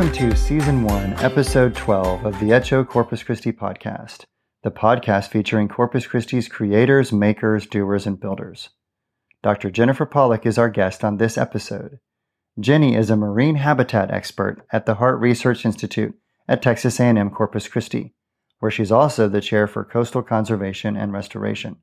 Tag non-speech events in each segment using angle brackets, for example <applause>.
Welcome to Season 1, Episode 12 of the Echo Corpus Christi podcast, the podcast featuring Corpus Christi's creators, makers, doers, and builders. Dr. Jennifer Pollock is our guest on this episode. Jenny is a marine habitat expert at the Harte Research Institute at Texas A&M Corpus Christi, where she's also the chair for coastal conservation and restoration.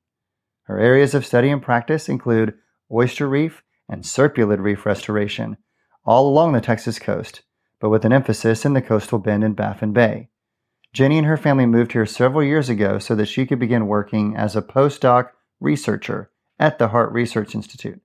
Her areas of study and practice include oyster reef and serpulid reef restoration, all along the Texas coast, but with an emphasis in the coastal bend in Baffin Bay. Jenny and her family moved here several years ago so that she could begin working as a postdoc researcher at the Harte Research Institute.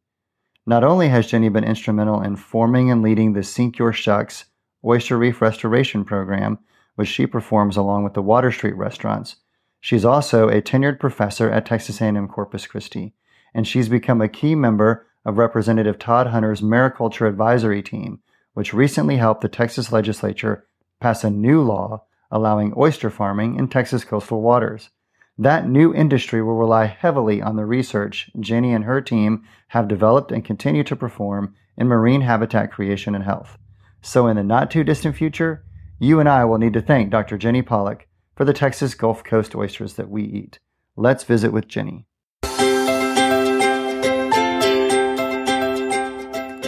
Not only has Jenny been instrumental in forming and leading the Sink Your Shucks Oyster Reef Restoration Program, which she performs along with the Water Street restaurants, she's also a tenured professor at Texas A&M Corpus Christi, and she's become a key member of Representative Todd Hunter's Mariculture Advisory Team, which recently helped the Texas legislature pass a new law allowing oyster farming in Texas coastal waters. That new industry will rely heavily on the research Jenny and her team have developed and continue to perform in marine habitat creation and health. So, in the not too distant future, you and I will need to thank Dr. Jenny Pollock for the Texas Gulf Coast oysters that we eat. Let's visit with Jenny.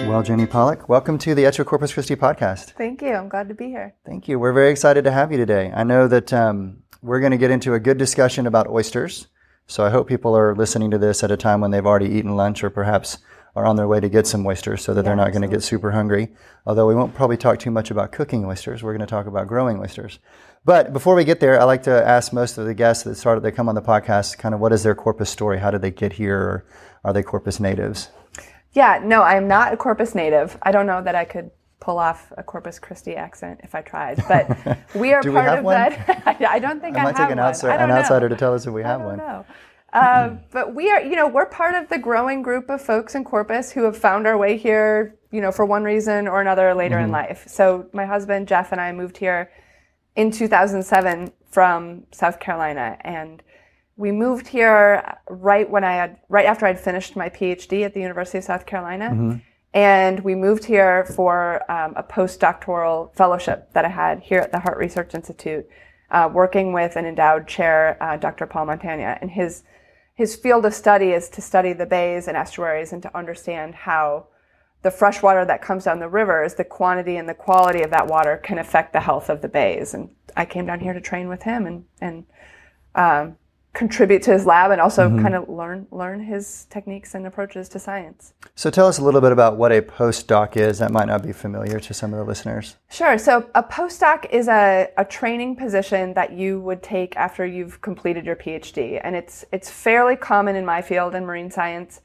Well, Jenny Pollock, welcome to the Echo Corpus Christi podcast. Thank you. I'm glad to be here. Thank you. We're very excited to have you today. I know that um, we're going to get into a good discussion about oysters. So I hope people are listening to this at a time when they've already eaten lunch or perhaps are on their way to get some oysters so that yeah, they're not going to get super hungry. Although we won't probably talk too much about cooking oysters. We're going to talk about growing oysters. But before we get there, I like to ask most of the guests that started, they come on the podcast, kind of what is their Corpus story? How did they get here? Or are they Corpus natives? Yeah, no, I'm not a Corpus native. I don't know that I could pull off a Corpus Christi accent if I tried, but <laughs> we are part we of one? that. <laughs> I, don't think I, I might take an, outsider, an outsider to tell us if we have I one. Know. Uh, but we are, you know, we're part of the growing group of folks in Corpus who have found our way here, you know, for one reason or another later mm-hmm. in life. So my husband Jeff and I moved here in 2007 from South Carolina, and we moved here right when I had, right after I'd finished my PhD at the University of South Carolina. Mm-hmm. And we moved here for um, a postdoctoral fellowship that I had here at the Harte Research Institute, uh, working with an endowed chair, uh, Dr. Paul Montagna. And his, his field of study is to study the bays and estuaries and to understand how the fresh water that comes down the rivers, the quantity and the quality of that water can affect the health of the bays. And I came down here to train with him and, and um, contribute to his lab and also mm-hmm. kind of learn learn his techniques and approaches to science. So tell us a little bit about what a postdoc is. That might not be familiar to some of the listeners. Sure. So a postdoc is a, a training position that you would take after you've completed your PhD. And it's it's fairly common in my field in marine science.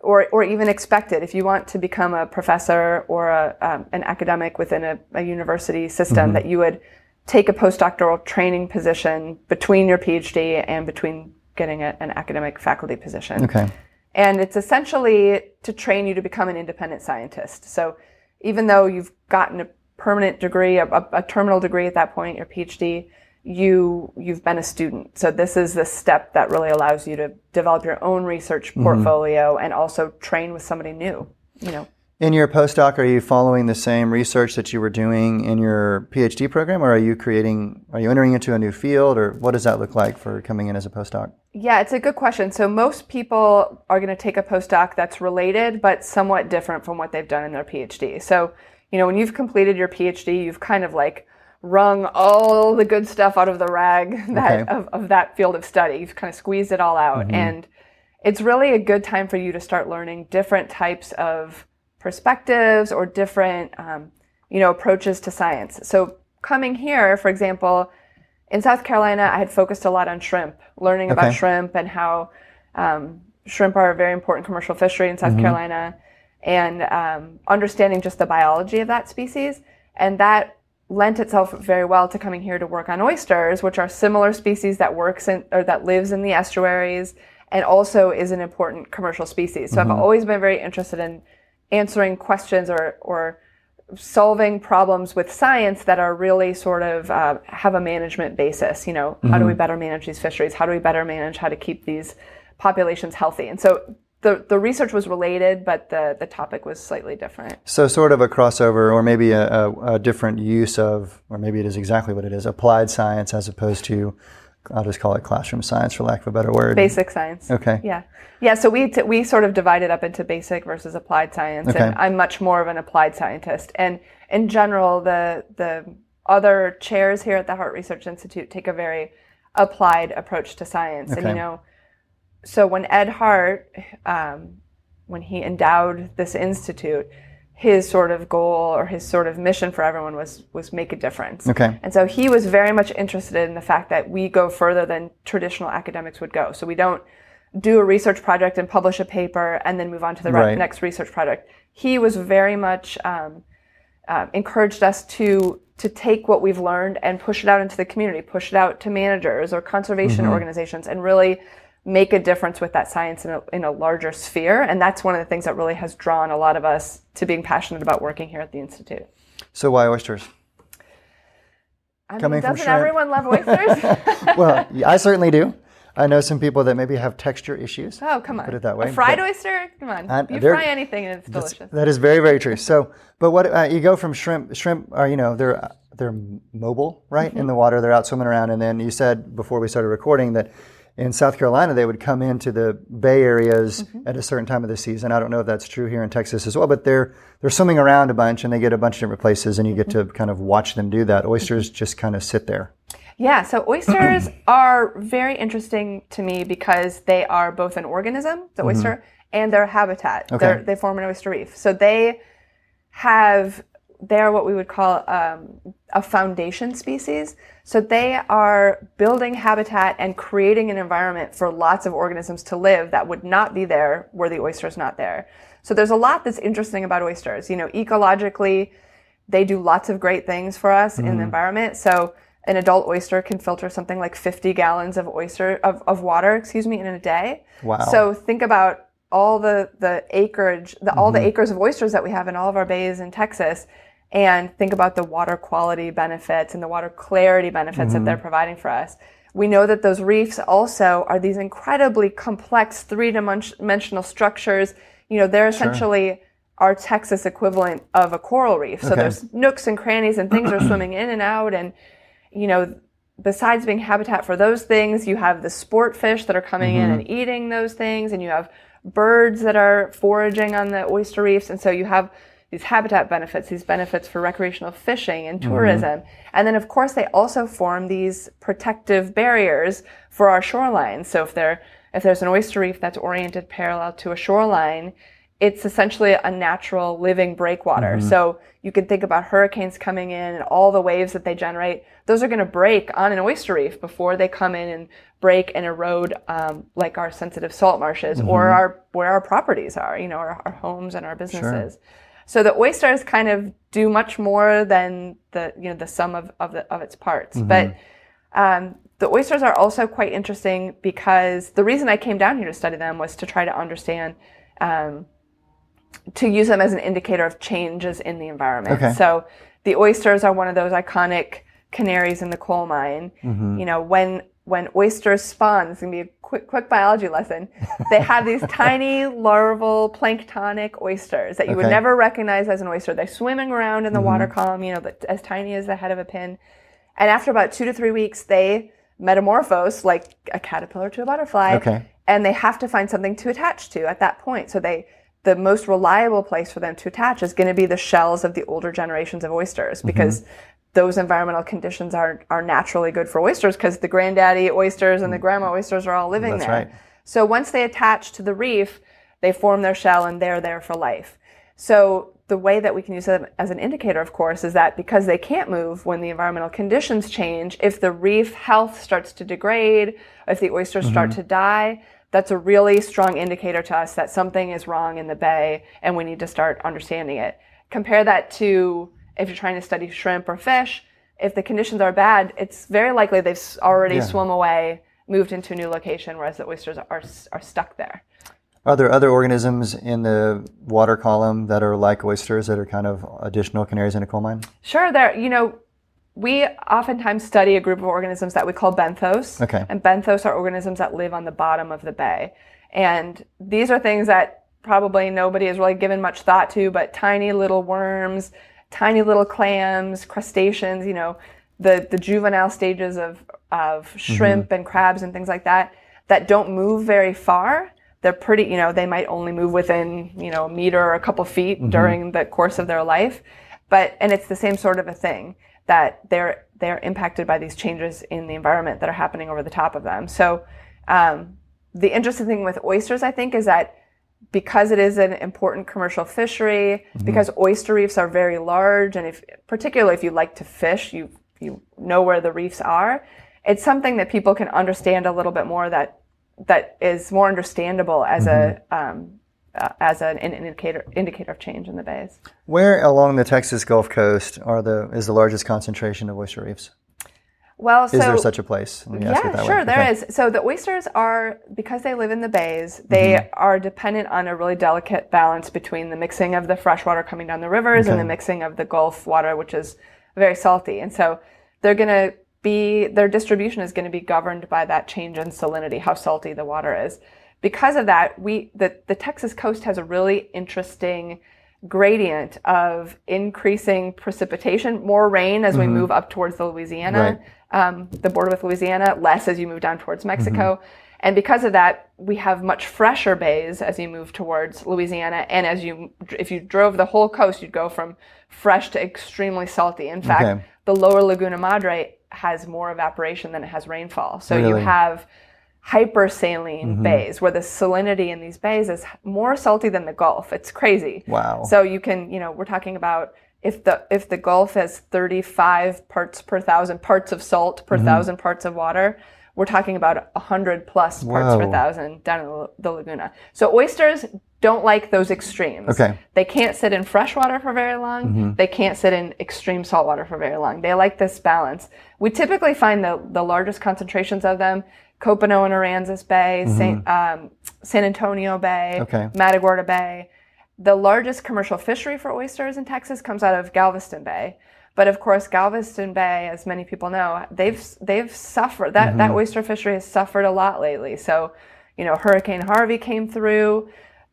Or, or even expected if you want to become a professor or a, um, an academic within a, a university system mm-hmm. that you would take a postdoctoral training position between your PhD and between getting a, an academic faculty position. Okay. And it's essentially to train you to become an independent scientist. So even though you've gotten a permanent degree, a, a, terminal degree at that point, your PhD, you you've been a student. So this is the step that really allows you to develop your own research mm-hmm. portfolio mm-hmm. and also train with somebody new. You know. In your postdoc, are you following the same research that you were doing in your PhD program, or are you creating, are you entering into a new field, or what does that look like for coming in as a postdoc? Yeah, it's a good question. So most people are going to take a postdoc that's related, but somewhat different from what they've done in their PhD. So, you know, when you've completed your PhD, you've kind of like wrung all the good stuff out of the rag <laughs> that, okay. of, of that field of study. You've kind of squeezed it all out. Mm-hmm. And it's really a good time for you to start learning different types of perspectives or different, um, you know, approaches to science. So coming here, for example, in South Carolina, I had focused a lot on shrimp, learning okay. about shrimp and how um, shrimp are a very important commercial fishery in South mm-hmm. Carolina, and um, understanding just the biology of that species. And that lent itself very well to coming here to work on oysters, which are similar species that works in or that lives in the estuaries and also is an important commercial species. So mm-hmm. I've always been very interested in answering questions or, or solving problems with science that are really sort of uh, have a management basis. You know, mm-hmm. how do we mm-hmm. better manage these fisheries? How do we better manage how to keep these populations healthy? And so the, the research was related, but the, the topic was slightly different. So, sort of a crossover, or maybe a, a, a, different use of, or maybe it is exactly what it is applied science as opposed to, I'll just call it classroom science for lack of a better word. Basic science. Okay. Yeah. Yeah. So, we, t- we sort of divide it up into basic versus applied science. Okay. And I'm much more of an applied scientist. And in general, the, the other chairs here at the Harte Research Institute take a very applied approach to science. Okay. And, you know, so when Ed Harte, um, when he endowed this institute, his sort of goal or his sort of mission for everyone was was make a difference. Okay. And so he was very much interested in the fact that we go further than traditional academics would go. So we don't do a research project and publish a paper and then move on to the re- next research project. He was very much um, uh, encouraged us to to take what we've learned and push it out into the community, push it out to managers or conservation organizations, and really make a difference with that science in a, in a larger sphere. And that's one of the things that really has drawn a lot of us to being passionate about working here at the institute. So, why oysters? I Coming from doesn't shrimp. everyone love oysters? <laughs> well, I certainly do. I know some people that maybe have texture issues. oh, come on. Put it that way, A fried oyster? Come on. Uh, you fry anything and it's delicious. That is very, very true. So, but what uh, you go from shrimp, shrimp are you know they're they're mobile, right, Mm-hmm. in the water. They're out swimming around, and then you said before we started recording that in South Carolina they would come into the bay areas Mm-hmm. at a certain time of the season. I don't know if that's true here in Texas as well, but they're they're swimming around a bunch, and they get a bunch of different places, and you get to Mm-hmm. kind of watch them do that. Oysters just kind of sit there. Yeah, so oysters <clears throat> are very interesting to me because they are both an organism, the oyster, and their habitat. Mm-hmm. Okay. They're, they form an oyster reef. So they have, they're what we would call um, a foundation species. So they are building habitat and creating an environment for lots of organisms to live that would not be there were the oysters not there. So there's a lot that's interesting about oysters. You know, ecologically, they do lots of great things for us in the mm-hmm. environment. So an adult oyster can filter something like 50 gallons of oyster of, of water, excuse me, in a day. Wow. So think about all the the acreage, the, all the mm-hmm. acres of oysters that we have in all of our bays in Texas, and think about the water quality benefits and the water clarity benefits that mm-hmm. they're providing for us. We know that those reefs also are these incredibly complex three-dimensional structures. You know, they're essentially our Texas equivalent of a coral reef. So Okay. there's nooks and crannies and things are swimming in and out and you know besides being habitat for those things you have the sport fish that are coming in mm-hmm. and eating those things and you have birds that are foraging on the oyster reefs and so you have these habitat benefits these benefits for recreational fishing and mm-hmm. tourism and then of course they also form these protective barriers for our shorelines so if there if there's an oyster reef that's oriented parallel to a shoreline it's essentially a natural living breakwater. Mm-hmm. So you can think about hurricanes coming in and all the waves that they generate. Those are going to break on an oyster reef before they come in and break and erode um, like our sensitive salt marshes mm-hmm. or our where our properties are, you know, our, our homes and our businesses. So the oysters kind of do much more than the you know the sum of of, the, of its parts, but. Um, the oysters are also quite interesting because the reason I came down here to study them was to try to understand um, to use them as an indicator of changes in the environment. Okay. So the oysters are one of those iconic canaries in the coal mine. You know, when when oysters spawn, it's gonna be a quick quick biology lesson. They have these <laughs> tiny larval planktonic oysters that you would never recognize as an oyster. They're swimming around in the water column, you know, but as tiny as the head of a pin. And after about two to three weeks, they metamorphose like a caterpillar to a butterfly Okay. and they have to find something to attach to at that point. So they the most reliable place for them to attach is going to be the shells of the older generations of oysters Mm-hmm. Those environmental conditions are are naturally good for oysters because the granddaddy oysters and the grandma oysters are all living Mm. That's there. right. So once they attach to the reef, they form their shell and they're there for life. So the way that we can use them as an indicator, of course, is that because they can't move when the environmental conditions change, if the reef health starts to degrade, if the oysters start to die, that's a really strong indicator to us that something is wrong in the bay and we need to start understanding it. Compare that to if you're trying to study shrimp or fish, if the conditions are bad, it's very likely they've already Yeah. swum away, moved into a new location, whereas the oysters are, are stuck there. Are there other organisms in the water column that are like oysters that are kind of additional canaries in a coal mine? Sure, there. You know, we oftentimes study a group of organisms that we call benthos. Okay. And benthos are organisms that live on the bottom of the bay. And these are things that probably nobody has really given much thought to, but tiny little worms, tiny little clams, crustaceans, you know, the, the juvenile stages of, of shrimp mm-hmm. and crabs and things like that, that don't move very far. They're pretty, you know, they might only move within, you know, a meter or a couple feet mm-hmm. during the course of their life. But, and it's the same sort of a thing that they're, they're impacted by these changes in the environment that are happening over the top of them. So, um, the interesting thing with oysters, I think, is that because it is an important commercial fishery, mm-hmm. because oyster reefs are very large, and if particularly if you like to fish, you you know where the reefs are. It's something that people can understand a little bit more that that is more understandable as mm-hmm. a um, uh, as an indicator indicator of change in the bays. Where along the Texas Gulf Coast are the is the largest concentration of oyster reefs? Well, so, is there such a place? yeah, sure, there okay. is. So the oysters are because they live in the bays. They mm-hmm. are dependent on a really delicate balance between the mixing of the fresh water coming down the rivers okay. and the mixing of the Gulf water, which is very salty. And so they're going to be their distribution is going to be governed by that change in salinity, how salty the water is. Because of that, we the the Texas coast has a really interesting gradient of increasing precipitation, more rain as mm-hmm. we move up towards the Louisiana. Right um, the border with Louisiana, less as you move down towards Mexico. Mm-hmm. And because of that, we have much fresher bays as you move towards Louisiana. And as you, if you drove the whole coast, you'd go from fresh to extremely salty. In fact, okay. the lower Laguna Madre has more evaporation than it has rainfall. So really? you have hypersaline mm-hmm. bays where the salinity in these bays is more salty than the Gulf. It's crazy. Wow. So you can, you know, we're talking about if the if the Gulf has 35 parts per thousand parts of salt per mm-hmm. thousand parts of water, we're talking about 100 plus parts Whoa. per thousand down in the Laguna. So oysters don't like those extremes. Okay. They can't sit in fresh water for very long. Mm-hmm. They can't sit in extreme salt water for very long. They like this balance. We typically find the, the largest concentrations of them Copano and Aransas Bay, mm-hmm. Saint, um, San Antonio Bay, okay. Matagorda Bay the largest commercial fishery for oysters in Texas comes out of Galveston Bay. But of course, Galveston Bay, as many people know, they've they've suffered that mm-hmm. that oyster fishery has suffered a lot lately. So, you know, Hurricane Harvey came through,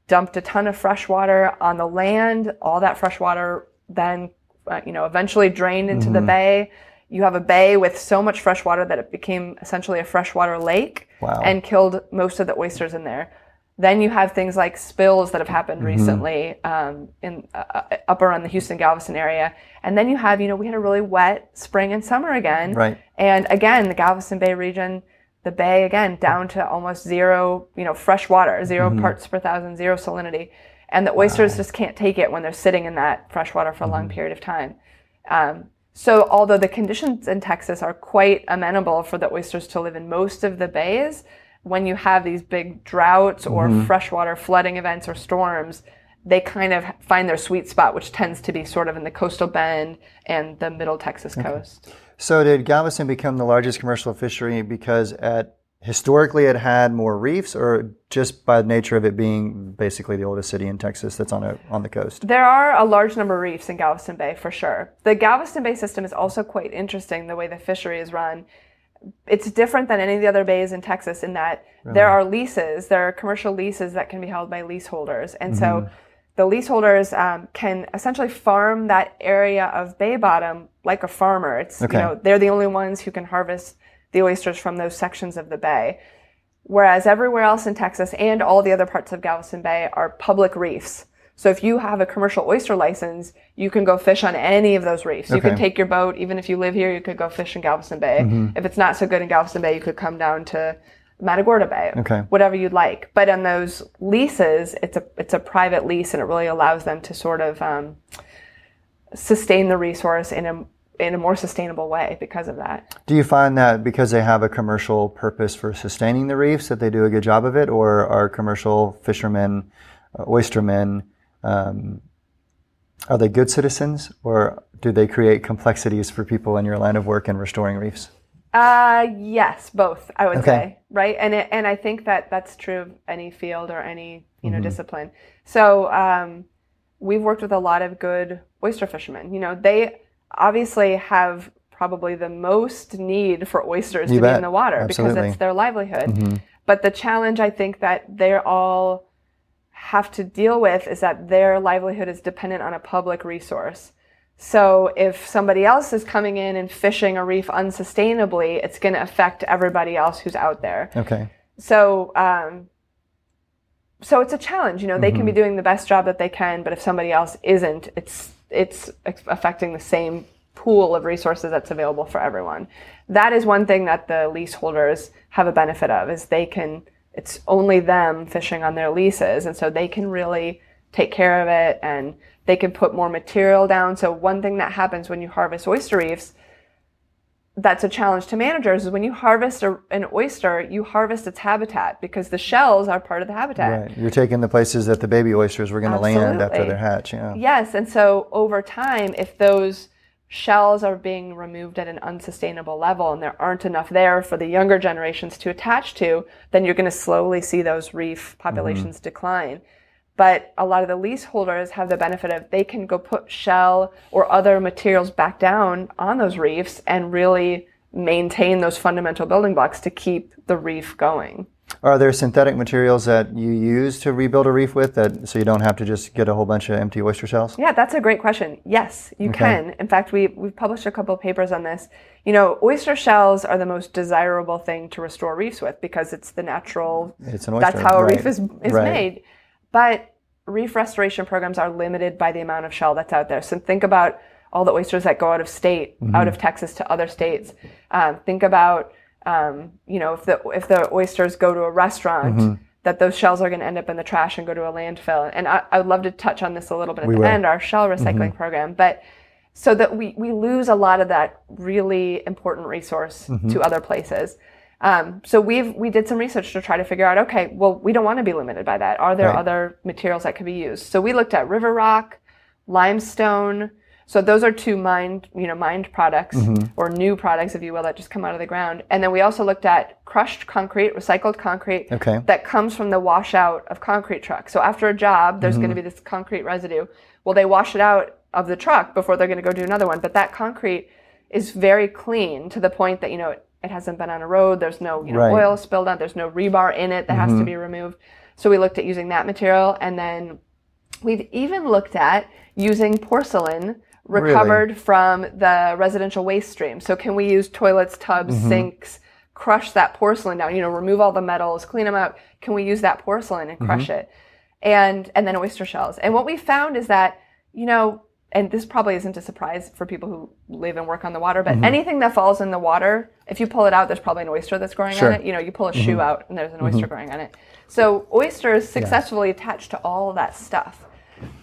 dumped a ton of fresh water on the land. All that fresh water then, uh, you know, eventually drained into mm-hmm. the bay. You have a bay with so much fresh water that it became essentially a freshwater lake wow. and killed most of the oysters in there. Then you have things like spills that have happened mm-hmm. recently um, in uh, uh, up around the Houston Galveston area, and then you have you know we had a really wet spring and summer again, right? And again, the Galveston Bay region, the bay again down to almost zero, you know, fresh water, 0 mm-hmm. parts per thousand, zero salinity, and the oysters wow. just can't take it when they're sitting in that fresh water for a long mm-hmm. period of time. Um, so although the conditions in Texas are quite amenable for the oysters to live in most of the bays when you have these big droughts or mm-hmm. freshwater flooding events or storms, they kind of find their sweet spot, which tends to be sort of in the coastal bend and the middle Texas okay. coast. So, did Galveston become the largest commercial fishery because at historically it had more reefs, or just by the nature of it being basically the oldest city in Texas that's on a, on the coast? There are a large number of reefs in Galveston Bay for sure. The Galveston Bay system is also quite interesting the way the fishery is run it's different than any of the other bays in Texas in that really? there are leases, there are commercial leases that can be held by leaseholders. And mm-hmm. so the leaseholders um, can essentially farm that area of bay bottom like a farmer. It's, okay. you know, they're the only ones who can harvest the oysters from those sections of the bay. Whereas everywhere else in Texas and all the other parts of Galveston Bay are public reefs. So if you have a commercial oyster license, you can go fish on any of those reefs. Okay. You can take your boat, even if you live here, you could go fish in Galveston Bay. Mm-hmm. If it's not so good in Galveston Bay, you could come down to Matagorda Bay. Okay. Whatever you'd like. But on those leases, it's a it's a private lease, and it really allows them to sort of um, sustain the resource in a in a more sustainable way because of that. Do you find that because they have a commercial purpose for sustaining the reefs that they do a good job of it, or are commercial fishermen, uh, oystermen? Um, are they good citizens, or do they create complexities for people in your line of work in restoring reefs? Uh, yes, both. I would okay. say, right? And it, and I think that that's true of any field or any you know mm-hmm. discipline. So um, we've worked with a lot of good oyster fishermen. You know, they obviously have probably the most need for oysters you to bet. be in the water Absolutely. because it's their livelihood. Mm-hmm. But the challenge I think that they're all have to deal with is that their livelihood is dependent on a public resource. So if somebody else is coming in and fishing a reef unsustainably, it's going to affect everybody else who's out there. Okay. So, um, so it's a challenge. You know, they can be doing the best job that they can, but if somebody else isn't, it's it's affecting the same pool of resources that's available for everyone. That is one thing that the leaseholders have a benefit of is they can it's only them fishing on their leases and so they can really take care of it and they can put more material down. So one thing that happens when you harvest oyster reefs that's a challenge to managers is when you harvest a, an oyster, you harvest its habitat because the shells are part of the habitat. Right. You're taking the places that the baby oysters were going to land after their hatch. Yeah. Yes, and so over time, if those shells are being removed at an unsustainable level and there aren't enough there for the younger generations to attach to, then you're going to slowly see those reef mm-hmm. populations decline. But a lot of the leaseholders have the benefit of they can go put shell or other materials back down on those reefs and really maintain those fundamental building blocks to keep the reef going. Are there synthetic materials that you use to rebuild a reef with that so you don't have to just get a whole bunch of empty oyster shells? Yeah, that's a great question. Yes, you can. In fact, we we've published a couple of papers on this. You know, oyster shells are the most desirable thing to restore reefs with because it's the natural. It's an oyster. That's how a right. reef is is Right. made. But reef restoration programs are limited by the amount of shell that's out there. So think about all the oysters that go out of state, Mm-hmm. out of Texas to other states. Um, think about um, you know if the if the oysters go to a restaurant. Mm-hmm. That those shells are going to end up in the trash and go to a landfill. And I, I would love to touch on this a little bit at We the will. end, our shell recycling Mm-hmm. program. But so that we, we lose a lot of that really important resource Mm-hmm. to other places. Um, so we've we did some research to try to figure out okay, well we don't want to be limited by that. Are there Right. other materials that could be used? So we looked at river rock, limestone. So those are two mined you know mined products Mm-hmm. or new products, if you will, that just come out of the ground. And then we also looked at crushed concrete, recycled concrete Okay. that comes from the washout of concrete trucks. So after a job, there's going to be this concrete residue. Well, they wash it out of the truck before they're going to go do another one. But that concrete is very clean to the point that you know it, it hasn't been on a road. There's no you know Right. oil spilled on. There's no rebar in it that has to be removed. So we looked at using that material, and then we've even looked at using porcelain recovered from the residential waste stream. So can we use toilets, tubs, mm-hmm. sinks, crush that porcelain down, you know, remove all the metals, clean them out. Can we use that porcelain and crush mm-hmm. it? And and then oyster shells. And what we found is that, you know, and this probably isn't a surprise for people who live and work on the water, but mm-hmm. anything that falls in the water, if you pull it out, there's probably an oyster that's growing Sure. on it. You know, you pull a shoe out and there's an oyster growing on it. So oysters successfully attach to all that stuff.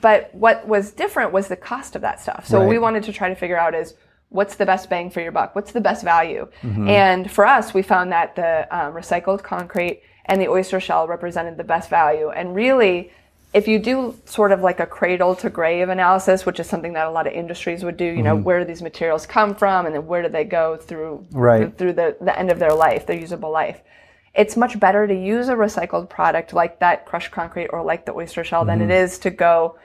But what was different was the cost of that stuff. So what we wanted to try to figure out is what's the best bang for your buck? What's the best value? And for us, we found that the um, recycled concrete and the oyster shell represented the best value. And really, if you do sort of like a cradle to grave analysis, which is something that a lot of industries would do, you know, where do these materials come from and then where do they go through Right. through the, the end of their life, their usable life. It's much better to use a recycled product like that crushed concrete or like the oyster shell than it Mm-hmm. is to go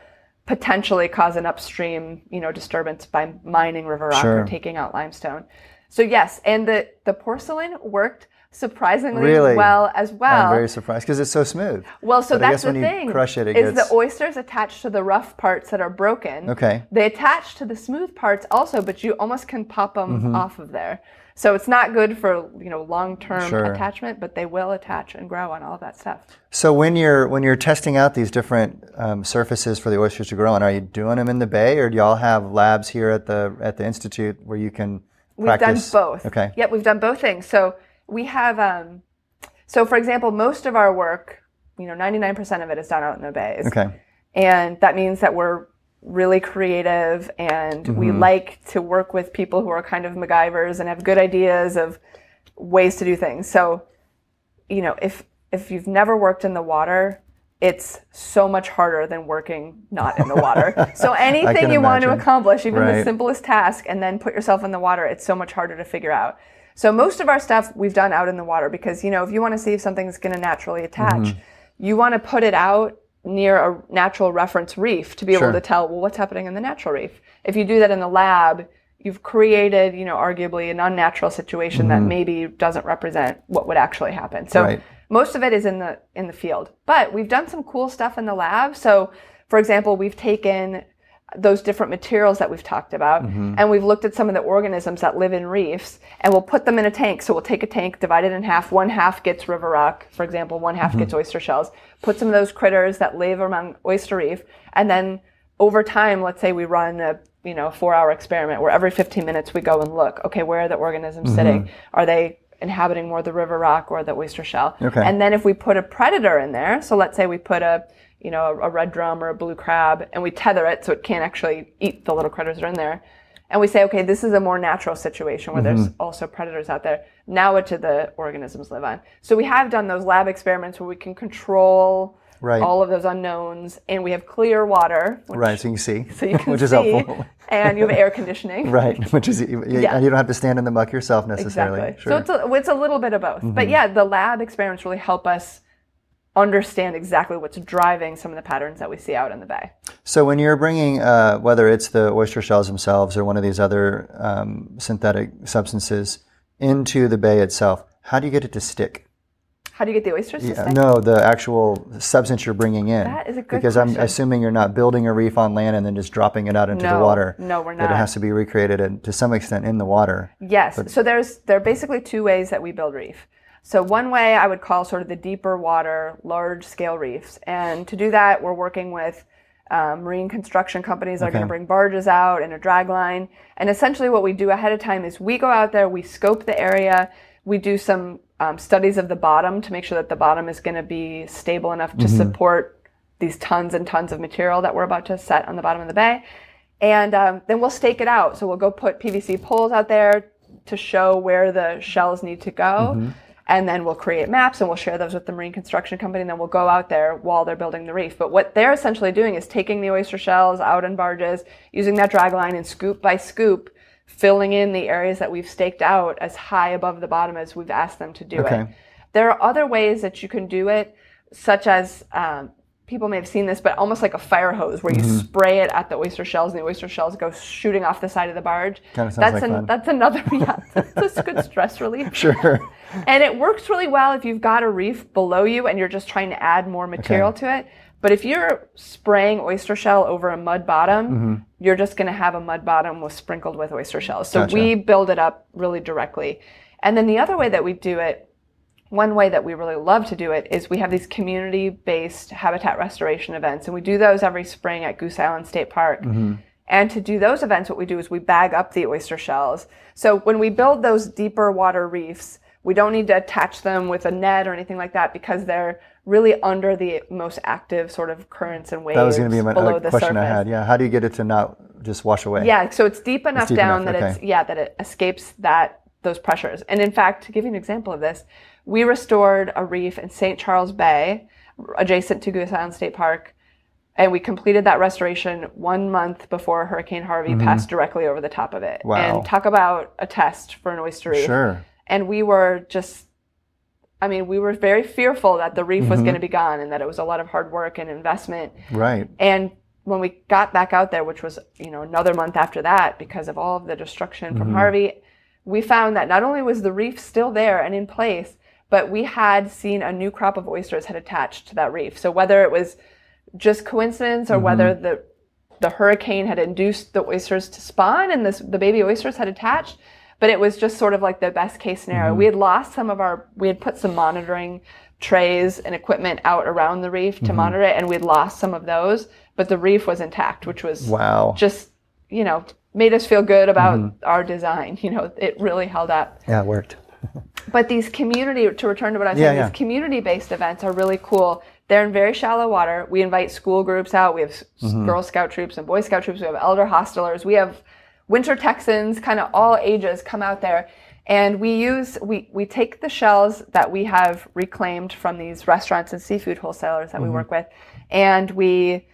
potentially cause an upstream, you know, disturbance by mining river rock Sure. or taking out limestone. So yes, and the the porcelain worked surprisingly Really? well as well. I'm very surprised because it's so smooth. Well, so But I that's guess the when you thing. crush it, it is gets- the oysters attached to the rough parts that are broken. Okay. They attach to the smooth parts also, but you almost can pop them Mm-hmm. off of there. So it's not good for you know long term Sure. attachment, but they will attach and grow on all of that stuff. So when you're when you're testing out these different um, surfaces for the oysters to grow on, are you doing them in the bay, or do y'all have labs here at the at the institute where you can We've practice? done both. Okay. Yep, we've done both things. So we have, um, so for example, most of our work, you know, 99% of it is done out in the bays. Okay. And that means that we're really creative and we Mm-hmm. like to work with people who are kind of MacGyvers and have good ideas of ways to do things. So, you know, if if you've never worked in the water, it's so much harder than working not in the water. <laughs> so anything you want to accomplish, even the simplest task, and then put yourself in the water, it's so much harder to figure out. So most of our stuff we've done out in the water because you know if you want to see if something's going to naturally attach, Mm-hmm. you want to put it out near a natural reference reef to be able to tell well what's happening in the natural reef. If you do that in the lab, you've created you know arguably an unnatural situation that maybe doesn't represent what would actually happen. So Mm-hmm. Right. most of it is in the in the field. But we've done some cool stuff in the lab. So, for example, we've taken those different materials that we've talked about mm-hmm. and we've looked at some of the organisms that live in reefs and we'll put them in a tank. So we'll take a tank divide it in half. One half gets river rock for example. One half gets mm-hmm. oyster shells. Put some of those critters that live around oyster reef and then over time let's say we run a you know four hour experiment where every 15 minutes we go and look okay where are the organisms mm-hmm. sitting? Are they inhabiting more the river rock or the oyster shell? Okay. and then if we put a predator in there so let's say we put a you know, a, a red drum or a blue crab, and we tether it so it can't actually eat the little critters that are in there. And we say, okay, this is a more natural situation where there's also predators out there. Now what do the organisms live on? So we have done those lab experiments where we can control Right. all of those unknowns, and we have clear water, which, Right, so you can see, <laughs> so you can <laughs> which is see, helpful. and you have air conditioning. <laughs> Right, which is, you, Yeah. and you don't have to stand in the muck yourself necessarily. Exactly. Sure. Mm-hmm. So it's a, it's a little bit of both. But yeah, the lab experiments really help us understand exactly what's driving some of the patterns that we see out in the bay. So when you're bringing, uh, whether it's the oyster shells themselves or one of these other um, synthetic substances into the bay itself, how do you get it to stick? How do you get the oysters to stick? no, the actual substance you're bringing in. That is a good because I'm assuming you're not building a reef on land and then just dropping it out into the water. no, we're That it has to be recreated and to some extent in the water. Yes. so there's there are basically two ways that we build reef. So one way I would call sort of the deeper water, large scale reefs, and to do that we're working with um, marine construction companies that are going to bring barges out and a drag line. And essentially, what we do ahead of time is we go out there, we scope the area, we do some um, studies of the bottom to make sure that the bottom is going to be stable enough to support these tons and tons of material that we're about to set on the bottom of the bay. And um, then we'll stake it out. So we'll go put PVC poles out there to show where the shells need to go. And then we'll create maps and we'll share those with the marine construction company. And then we'll go out there while they're building the reef. But what they're essentially doing is taking the oyster shells out in barges, using that drag line and scoop by scoop, filling in the areas that we've staked out as high above the bottom as we've asked them to do it. There are other ways that you can do it, such as um, people may have seen this, but almost like a fire hose where you Mm-hmm. spray it at the oyster shells and the oyster shells go shooting off the side of the barge. Kinda sounds that's like an, fun. that's another <laughs> yeah, that's a good stress <laughs> relief. Sure. And it works really well if you've got a reef below you and you're just trying to add more material to it. But if you're spraying oyster shell over a mud bottom, Mm-hmm. you're just going to have a mud bottom with sprinkled with oyster shells. So Gotcha. we build it up really directly. And then the other way that we do it, one way that we really love to do it is we have these community-based habitat restoration events, and we do those every spring at Goose Island State Park. Mm-hmm. And to do those events, what we do is we bag up the oyster shells. So when we build those deeper water reefs, we don't need to attach them with a net or anything like that because they're really under the most active sort of currents and waves That was going to be my question surface. I had. Yeah. How do you get it to not just wash away? Yeah, so it's deep enough deep down enough, that it's yeah that it escapes that those pressures. And in fact, to give you an example of this, we restored a reef in St. Charles Bay, adjacent to Goose Island State Park, and we completed that restoration one month before Hurricane Harvey passed directly over the top of it. Mm-hmm. Wow. And talk about a test for an oyster reef. Sure. And we were just I mean, we were very fearful that the reef Mm-hmm. was going to be gone and that it was a lot of hard work and investment. Right. And when we got back out there, which was, you know, another month after that, because of all of the destruction Mm-hmm. from Harvey, we found that not only was the reef still there and in place, but we had seen a new crop of oysters had attached to that reef. So whether it was just coincidence or whether Mm-hmm. the the hurricane had induced the oysters to spawn and this, the baby oysters had attached, but it was just sort of like the best case scenario. Mm-hmm. We had lost some of our, we had put some monitoring trays and equipment out around the reef Mm-hmm. to monitor it, and we'd lost some of those, but the reef was intact, which was Wow. just, you know, made us feel good about Mm-hmm. our design. You know, it really held up. yeah, it worked. <laughs> But these community, to return to what I was Yeah, saying, yeah. these community based events are really cool. They're in very shallow water. We invite school groups out. We have Mm-hmm. Girl Scout troops and Boy Scout troops. We have elder hostelers. We have winter Texans, kind of all ages come out there. And we use, we, we take the shells that we have reclaimed from these restaurants and seafood wholesalers that we work with, and we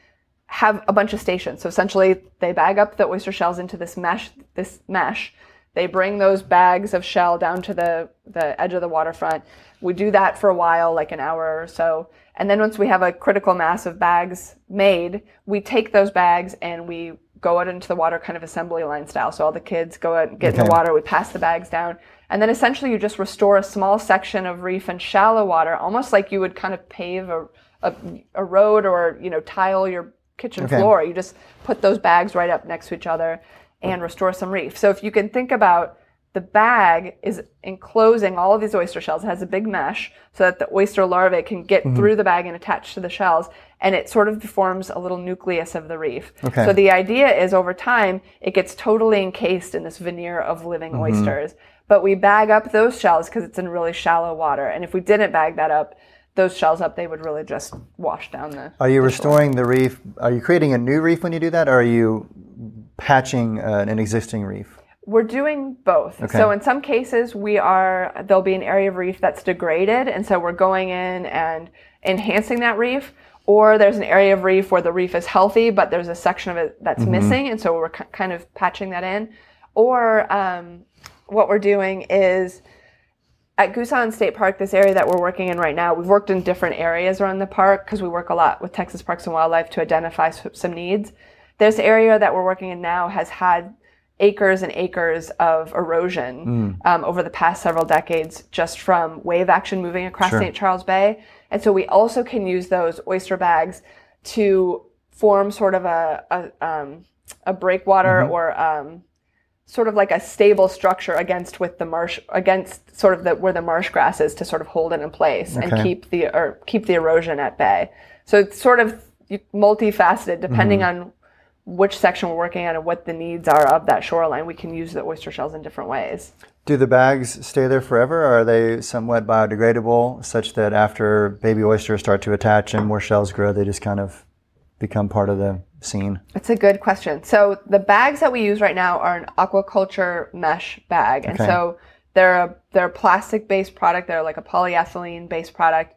have a bunch of stations. So essentially, they bag up the oyster shells into this mesh. This mesh. They bring those bags of shell down to the the edge of the waterfront. We do that for a while, like an hour or so, and then once we have a critical mass of bags made, we take those bags and we go out into the water kind of assembly line style. So all the kids go out and get in the water, we pass the bags down. And then essentially you just restore a small section of reef and shallow water, almost like you would kind of pave a, a, a road or, you know, tile your kitchen Okay. floor. You just put those bags right up next to each other and restore some reef. So if you can think about the bag is enclosing all of these oyster shells. It has a big mesh so that the oyster larvae can get Mm-hmm. through the bag and attach to the shells. And it sort of forms a little nucleus of the reef. Okay. So the idea is over time, it gets totally encased in this veneer of living Mm-hmm. oysters. But we bag up those shells because it's in really shallow water. And if we didn't bag that up, those shells up, they would really just wash down the. Are you restoring the reef? Are you creating a new reef when you do that, or are you patching uh, an existing reef? We're doing both. Okay. So in some cases, we are there'll be an area of reef that's degraded, and so we're going in and enhancing that reef. Or there's an area of reef where the reef is healthy, but there's a section of it that's missing, and so we're ki- kind of patching that in. Or um, what we're doing is at Goose Island State Park, this area that we're working in right now, we've worked in different areas around the park because we work a lot with Texas Parks and Wildlife to identify some needs. This area that we're working in now has had acres and acres of erosion um, over the past several decades just from wave action moving across Sure. St. Charles Bay. And so we also can use those oyster bags to form sort of a, a, um, a breakwater or um, sort of like a stable structure against with the marsh against sort of the where the marsh grass is to sort of hold it in place and keep the or keep the erosion at bay. So it's sort of multifaceted depending Mm-hmm. on which section we're working on and what the needs are of that shoreline. We can use the oyster shells in different ways. Do the bags stay there forever, or are they somewhat biodegradable, such that after baby oysters start to attach and more shells grow, they just kind of become part of the scene? It's a good question. So the bags that we use right now are an aquaculture mesh bag, and Okay. so they're a they're a plastic based product. They're like a polyethylene based product.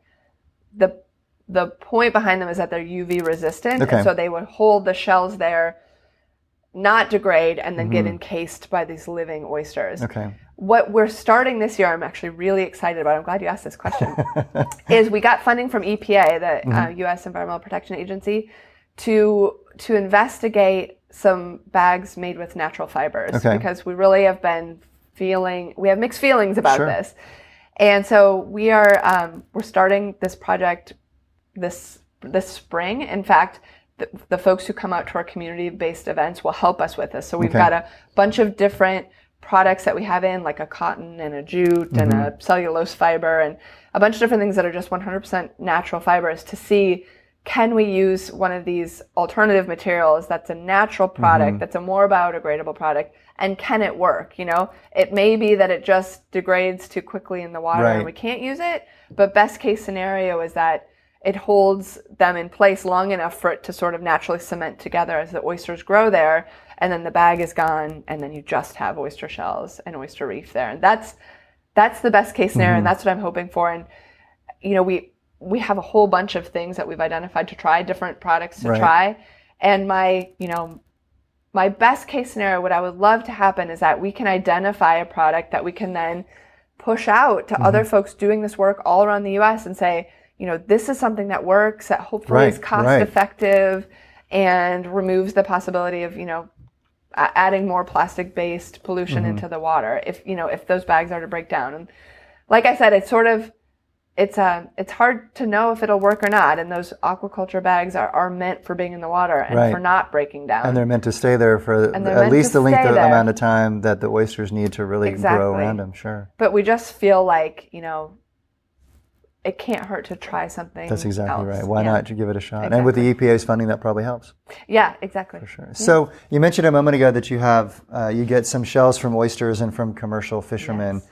The the point behind them is that they're UV resistant, Okay. and so they would hold the shells there, not degrade, and then get encased by these living oysters. Mm-hmm. Okay. What we're starting this year, I'm actually really excited about. I'm glad you asked this question. <laughs> is we got funding from EPA, the uh, Mm-hmm. U.S. Environmental Protection Agency, to to investigate some bags made with natural fibers Okay. because we really have been feeling we have mixed feelings about Sure. this, and so we are um, we're starting this project this this spring. In fact. The, the folks who come out to our community-based events will help us with this. So we've Okay. got a bunch of different products that we have in, like a cotton and a jute and Mm-hmm. a cellulose fiber and a bunch of different things that are just 100% natural fibers to see can we use one of these alternative materials that's a natural product, Mm-hmm. that's a more biodegradable product, and can it work? You know, it may be that it just degrades too quickly in the water Right. and we can't use it, but best case scenario is that it holds them in place long enough for it to sort of naturally cement together as the oysters grow there and then the bag is gone and then you just have oyster shells and oyster reef there and that's that's the best case scenario Mm-hmm. and that's what i'm hoping for and you know we we have a whole bunch of things that we've identified to try different products to Right. try and my you know my best case scenario what i would love to happen is that we can identify a product that we can then push out to Mm-hmm. other folks doing this work all around the us and say you know this is something that works that hopefully is cost right. effective and removes the possibility of you know adding more plastic based pollution Mm-hmm. into the water if you know if those bags are to break down and like i said it's sort of it's uh, it's hard to know if it'll work or not and those aquaculture bags are, are meant for being in the water and Right. for not breaking down And they're meant to stay there for at least the length of there. amount of time that the oysters need to really grow Exactly. around them. Sure. but we just feel like you know it can't hurt to try something That's exactly else. right. Why Yeah. not give it a shot? And with the EPA's funding, that probably helps. yeah exactly For Sure. So you mentioned a moment ago that you have uh, you get some shells from oysters and from commercial fishermen. Yes.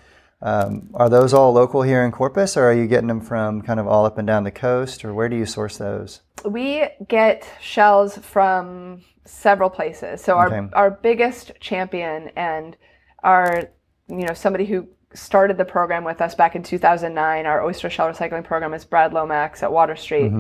Um, are those all local here in Corpus, or are you getting them from kind of all up and down the coast, or where do you source those? we get shells from several places. So our Okay. our biggest champion and our you know somebody who started the program with us back in 2009, our oyster shell recycling program is Brad Lomax at Water Street.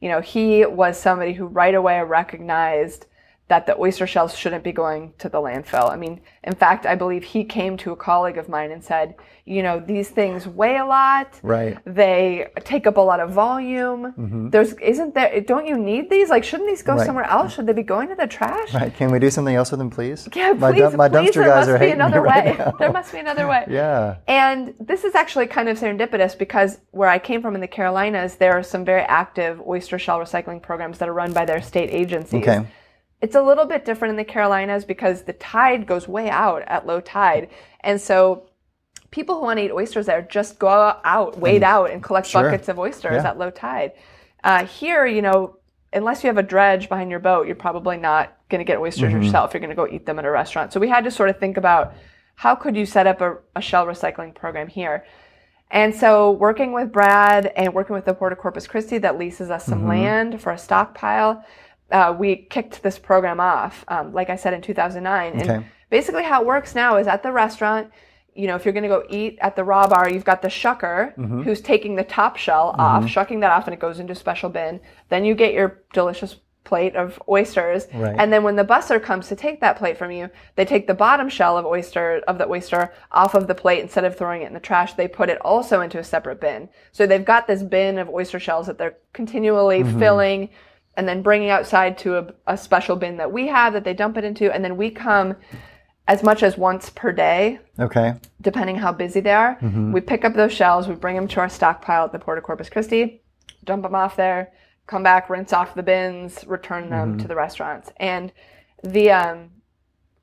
You know, he was somebody who right away recognized that the oyster shells shouldn't be going to the landfill. I mean, in fact, I believe he came to a colleague of mine and said, you know, these things weigh a lot. Right. They take up a lot of volume. There's isn't there don't you need these? Like shouldn't these go Mm-hmm. Right. somewhere else? Should they be going to the trash? Right. Can we do something else with them, please? <laughs> Yeah, My, please, dump- my please, dumpster there guys must are be hating me right way. now. there must be another way. <laughs> Yeah. And this is actually kind of serendipitous because where I came from in the Carolinas, there are some very active oyster shell recycling programs that are run by their state agencies. Okay. It's a little bit different in the Carolinas because the tide goes way out at low tide. And so people who want to eat oysters there just go out, wade out, and collect Mm. Sure. buckets of oysters Yeah. at low tide. Uh, here, you know, unless you have a dredge behind your boat, you're probably not going to get oysters Mm-hmm. yourself. You're going to go eat them at a restaurant. So we had to sort of think about how could you set up a, a shell recycling program here. And so, working with Brad and working with the Port of Corpus Christi that leases us Mm-hmm. some land for a stockpile, uh, we kicked this program off, um, like I said, in 2009. And basically, how it works now is at the restaurant, you know, if you're going to go eat at the raw bar, you've got the shucker Mm-hmm. who's taking the top shell off, shucking that off, and it goes into a special bin. Then you get your delicious plate of oysters, Right. and then when the busser comes to take that plate from you, they take the bottom shell of oyster of the oyster off of the plate instead of throwing it in the trash. They put it also into a separate bin. So they've got this bin of oyster shells that they're continually Mm-hmm. filling and then bringing outside to a, a special bin that we have that they dump it into, and then we come as much as once per day Okay. depending how busy they are. Mm-hmm. We pick up those shells, we bring them to our stockpile at the Port of Corpus Christi, dump them off there, come back, rinse off the bins, return them Mm-hmm. to the restaurants. And the um,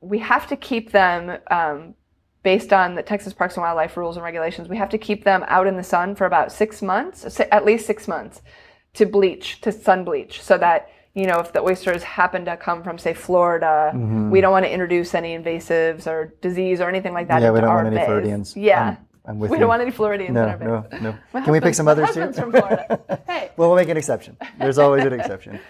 we have to keep them um, based on the Texas Parks and Wildlife rules and regulations. We have to keep them out in the sun for about six months, at least six months, to bleach, to sun bleach, so that you know if the oysters happen to come from say Florida, we don't want to introduce any invasives or disease or anything like that. Mm-hmm. Yeah, we don't our want any bays. Floridians. Yeah. I'm, I'm with we you. don't want any Floridians no, in our no, no. Can we pick some others too? from Florida. <laughs> hey. Well, we'll make an exception. There's always an exception. <laughs>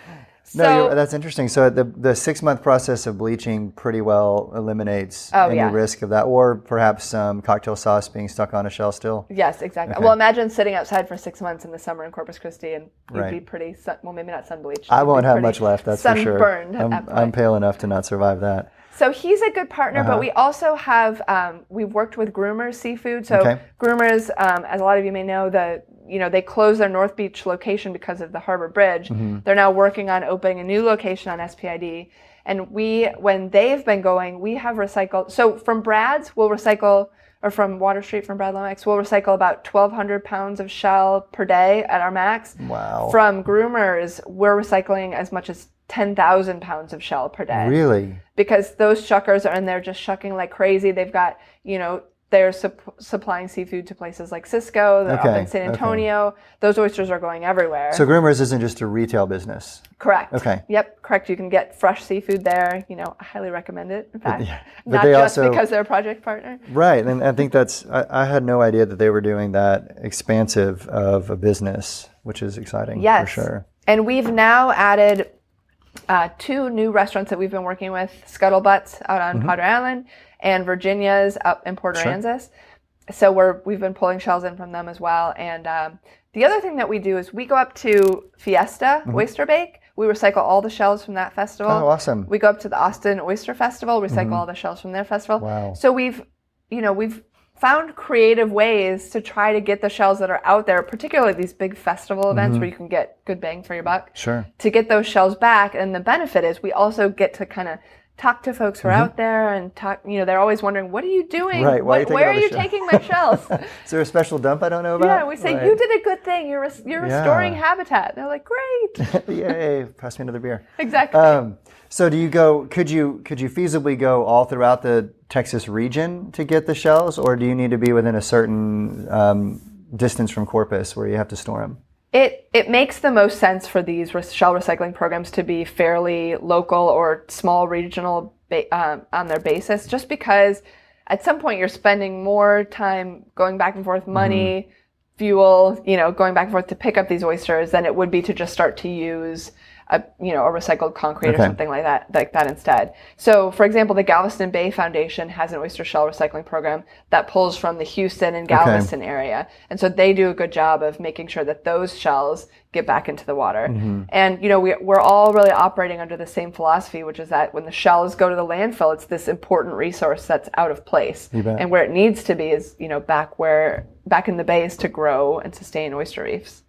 No, So- you're, that's interesting. So the the six month process of bleaching pretty well eliminates Oh, any yeah. risk of that, or perhaps some cocktail sauce being stuck on a shell still. Yes, exactly. Well, imagine sitting outside for six months in the summer in Corpus Christi, and you'd Right. be pretty. Sun, well, maybe not sun bleached. I won't have much left. That's for sure. sunburned I'm. I'm pale enough to not survive that. So he's a good partner, Uh-huh. but we also have um, we've worked with Groomers Seafood. So Okay. Groomers, um, as a lot of you may know, the you know they closed their North Beach location because of the Harbor Bridge. Mm-hmm. They're now working on opening a new location on SPID. And we, when they've been going, we have recycled. So from Brad's, we'll recycle, or from Water Street from Brad Lomax, we'll recycle about 1,200 pounds of shell per day at our max. Wow. From Groomers, we're recycling as much as 10,000 pounds of shell per day Really? because those shuckers are in there just shucking like crazy. They've got, you know, they're sup- supplying seafood to places like Sysco, they're up in San okay. Antonio. Those oysters are going everywhere. So groomers isn't just a retail business. correct. Okay. Yep, correct. You can get fresh seafood there. You know, I highly recommend it. In fact, yeah, but not they just also- because they're a project partner. Right, and I think that's. I, I had no idea that they were doing that expansive of a business, which is exciting Yes. for sure. And we've now added uh, two new restaurants that we've been working with Scuttlebutts out on Padre Island and Virginia's up in Port Mm-hmm. Sure. Aransas. So we're, we've been pulling shells in from them as well. And um, the other thing that we do is we go up to Fiesta Oyster Bake. We recycle all the shells from that festival. Mm-hmm. Oh, awesome. We go up to the Austin Oyster Festival, recycle all the shells from their festival. Wow. So we've, you know, we've found creative ways to try to get the shells that are out there, particularly these big festival events Mm-hmm. where you can get good bang for your buck, Sure. to get those shells back. And the benefit is we also get to kind of talk to folks who are out there and talk, you know, they're always wondering, what are you doing? Mm-hmm. Right, why are you What- where are you shells?" taking my shells? <laughs> Is there a special dump I don't know about? yeah, we say, Right. you did a good thing. You're, res- you're Yeah. restoring habitat. They're like, great. <laughs> Yay! Pass me another beer. <laughs> exactly. Um, so do you go? Could you could you feasibly go all throughout the Texas region to get the shells, or do you need to be within a certain um, distance from Corpus where you have to store them? It it makes the most sense for these shell recycling programs to be fairly local or small regional ba- um, on their basis, just because at some point you're spending more time going back and forth, money, fuel, you know, going back and forth to pick up these oysters than it would be to just start to use a you know a recycled concrete Okay. or something like that like that instead. So, for example, the Galveston Bay Foundation has an oyster shell recycling program that pulls from the Houston and Galveston area, and so they do a good job of making sure that those shells get back into the water. Mm-hmm. And you know we we're all really operating under the same philosophy, which is that when the shells go to the landfill, it's this important resource that's out of place, and where it needs to be is you know back where back in the bays to grow and sustain oyster reefs.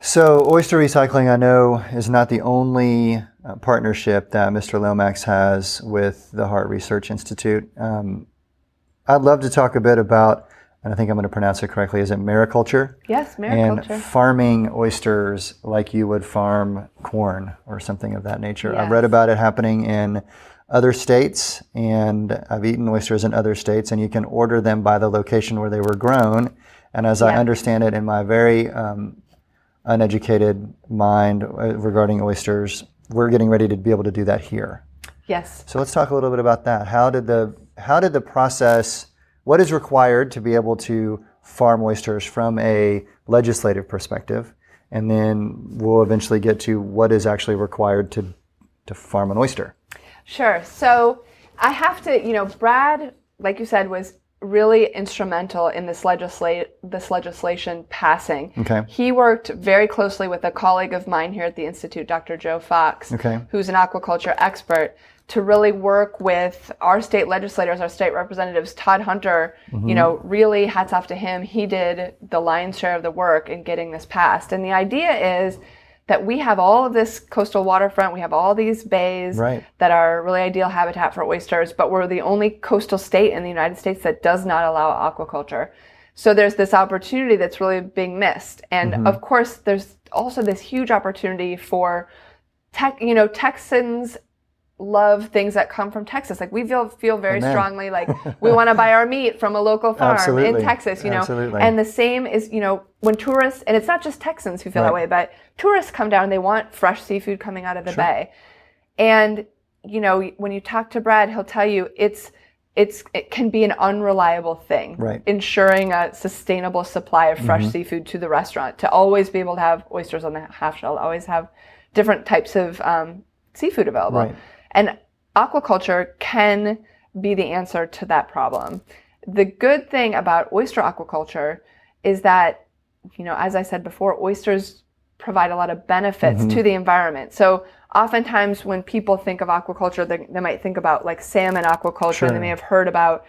So, oyster recycling, I know, is not the only uh, partnership that Mr. Lomax has with the Harte Research Institute. Um, I'd love to talk a bit about, and I think I'm going to pronounce it correctly, is it mariculture? Yes, mariculture. And farming oysters like you would farm corn or something of that nature. I've read about it happening in other states, and I've eaten oysters in other states, and you can order them by the location where they were grown. And as I understand it, in my very um, uneducated mind uh, regarding oysters, we're getting ready to be able to do that here. yes. So let's talk a little bit about that. How did the how did the process? What is required to be able to farm oysters from a legislative perspective, and then we'll eventually get to what is actually required to to farm an oyster. Sure. So I have to, you know, Brad, like you said, was really instrumental in this legislate this legislation passing. Okay. He worked very closely with a colleague of mine here at the Institute, Dr. Joe Fox, Okay. who's an aquaculture expert, to really work with our state legislators, our state representatives. Todd Hunter, you mm-hmm. know, really hats off to him. He did the lion's share of the work in getting this passed. And the idea is that we have all of this coastal waterfront, we have all these bays Right. that are really ideal habitat for oysters, but we're the only coastal state in the United States that does not allow aquaculture. So there's this opportunity that's really being missed. And mm-hmm. of course, there's also this huge opportunity for tech, you know, Texans love things that come from Texas. Like we feel feel very Amen. strongly like <laughs> we want to buy our meat from a local farm Absolutely. in Texas, you know. Absolutely. And the same is, you know, when tourists and it's not just Texans who feel that way, but tourists come down, and they want fresh seafood coming out of the bay. And you know, when you talk to Brad, he'll tell you it's it's it can be an unreliable thing. Right. Ensuring a sustainable supply of fresh Mm-hmm. seafood to the restaurant to always be able to have oysters on the half shell, always have different types of um, seafood available. Right. And aquaculture can be the answer to that problem. The good thing about oyster aquaculture is that, you know, as I said before, oysters provide a lot of benefits mm-hmm. to the environment. So oftentimes when people think of aquaculture, they, they might think about like salmon aquaculture. and They may have heard about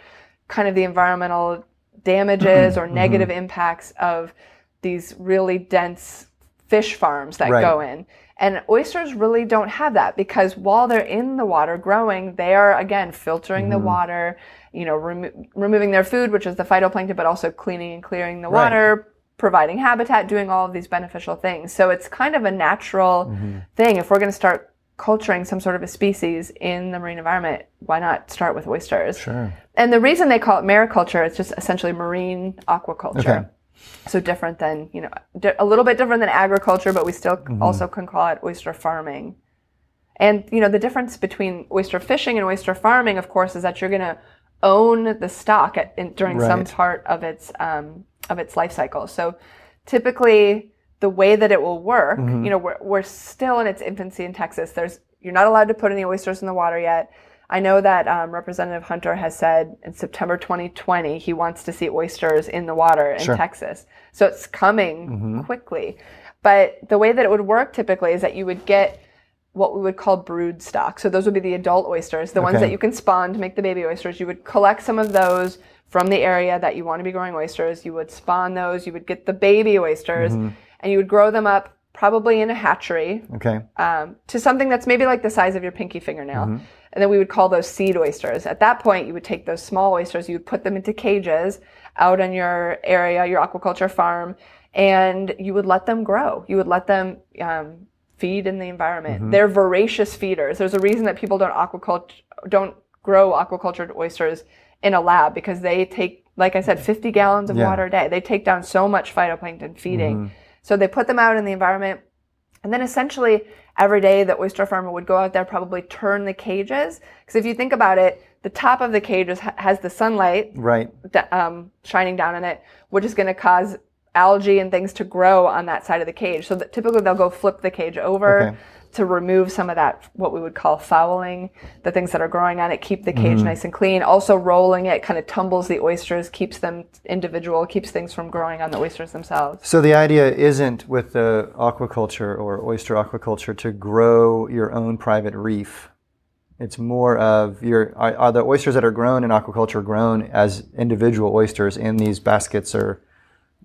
kind of the environmental damages <clears throat> or mm-hmm. negative impacts of these really dense fish farms that Right. go in. And oysters really don't have that because while they're in the water growing, they are again filtering Mm-hmm. the water, you know, remo- removing their food, which is the phytoplankton, but also cleaning and clearing the Right. water, providing habitat, doing all of these beneficial things. So it's kind of a natural Mm-hmm. thing. If we're going to start culturing some sort of a species in the marine environment, why not start with oysters? Sure. And the reason they call it mariculture, it's just essentially marine aquaculture. Okay. So different than, you know, a little bit different than agriculture, but we still Mm-hmm. also can call it oyster farming. And, you know, the difference between oyster fishing and oyster farming, of course, is that you're going to own the stock at, in, during some part of its, um, of its life cycle. So typically the way that it will work, Mm-hmm. you know, we're, we're still in its infancy in Texas. There's, you're not allowed to put any oysters in the water yet. I know that um, Representative Hunter has said in September 2020 he wants to see oysters in the water in Sure. Texas. So it's coming Mm-hmm. quickly. But the way that it would work typically is that you would get what we would call brood stock. So those would be the adult oysters, the ones that you can spawn to make the baby oysters. You would collect some of those from the area that you want to be growing oysters. You would spawn those. You would get the baby oysters, Mm-hmm. and you would grow them up probably in a hatchery Okay. um, to something that's maybe like the size of your pinky fingernail. And then we would call those seed oysters. At that point, you would take those small oysters, you would put them into cages out on your area, your aquaculture farm, and you would let them grow. You would let them um, feed in the environment. They're voracious feeders. There's a reason that people don't aquaculture, don't grow aquacultured oysters in a lab because they take, like I said, 50 gallons of Yeah. water a day. They take down so much phytoplankton feeding. So they put them out in the environment. And then essentially every day the oyster farmer would go out there, probably turn the cages. Because if you think about it, the top of the cage is, has the sunlight Right. d- um, shining down on it, which is going to cause algae and things to grow on that side of the cage. So typically they'll go flip the cage over. Okay. To remove some of that what we would call fouling, the things that are growing on it, keep the cage nice and clean. Also rolling it kind of tumbles the oysters, keeps them individual, keeps things from growing on the oysters themselves. So the idea isn't with the aquaculture or oyster aquaculture to grow your own private reef. It's more of your are, are the oysters that are grown in aquaculture grown as individual oysters in these baskets or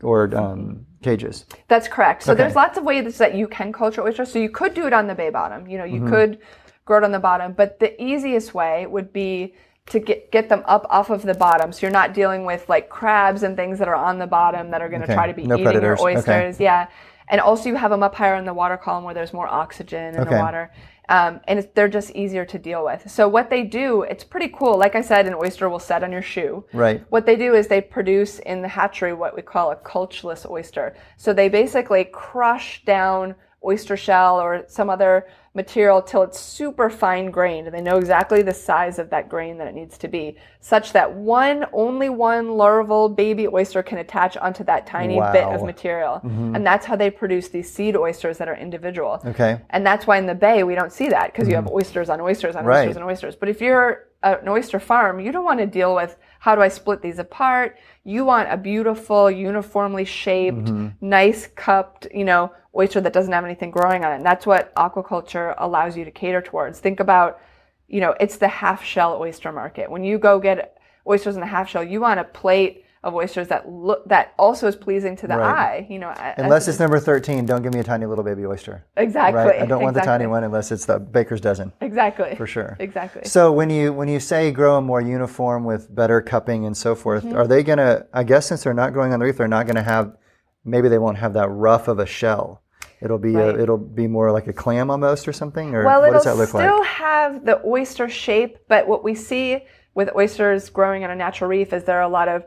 or um, cages. That's correct. So Okay. there's lots of ways that you can culture oysters. So you could do it on the bay bottom. You know, Mm-hmm. you could grow it on the bottom, but the easiest way would be to get get them up off of the bottom. So you're not dealing with like crabs and things that are on the bottom that are going to Okay. try to be No eating predators. your Okay. oysters. Yeah. And also you have them up higher in the water column where there's more oxygen in Okay. the water. Um, and it's, they're just easier to deal with. So what they do, it's pretty cool. Like I said, an oyster will set on your shoe. Right. What they do is they produce in the hatchery what we call a cultchless oyster. So they basically crush down oyster shell or some other material till it's super fine grained and they know exactly the size of that grain that it needs to be such that one only one larval baby oyster can attach onto that tiny bit of Wow. material and that's how they produce these seed oysters that are individual Okay. and that's why in the bay we don't see that because you have oysters on oysters on Mm-hmm. Right. oysters on oysters. But if you're an oyster farm, you don't want to deal with how do I split these apart. You want a beautiful, uniformly shaped, Mm-hmm. nice cupped, you know, oyster that doesn't have anything growing on it. And that's what aquaculture allows you to cater towards. Think about, you know, it's the half shell oyster market. When you go get oysters in the half shell, you want a plate of oysters that look that also is pleasing to the Right. eye. You know, Unless it's number thirteen, don't give me a tiny little baby oyster. exactly. Right. I don't want the tiny one unless it's the baker's dozen. Exactly. For sure. Exactly. So when you when you say grow them more uniform with better cupping and so forth, Mm-hmm. are they gonna? I guess since they're not growing on the reef, they're not gonna have. Maybe they won't have that rough of a shell. It'll be Right. a, it'll be more like a clam almost or something. Or Well, what does that look like? Well, it'll still have the oyster shape, but what we see with oysters growing on a natural reef is there are a lot of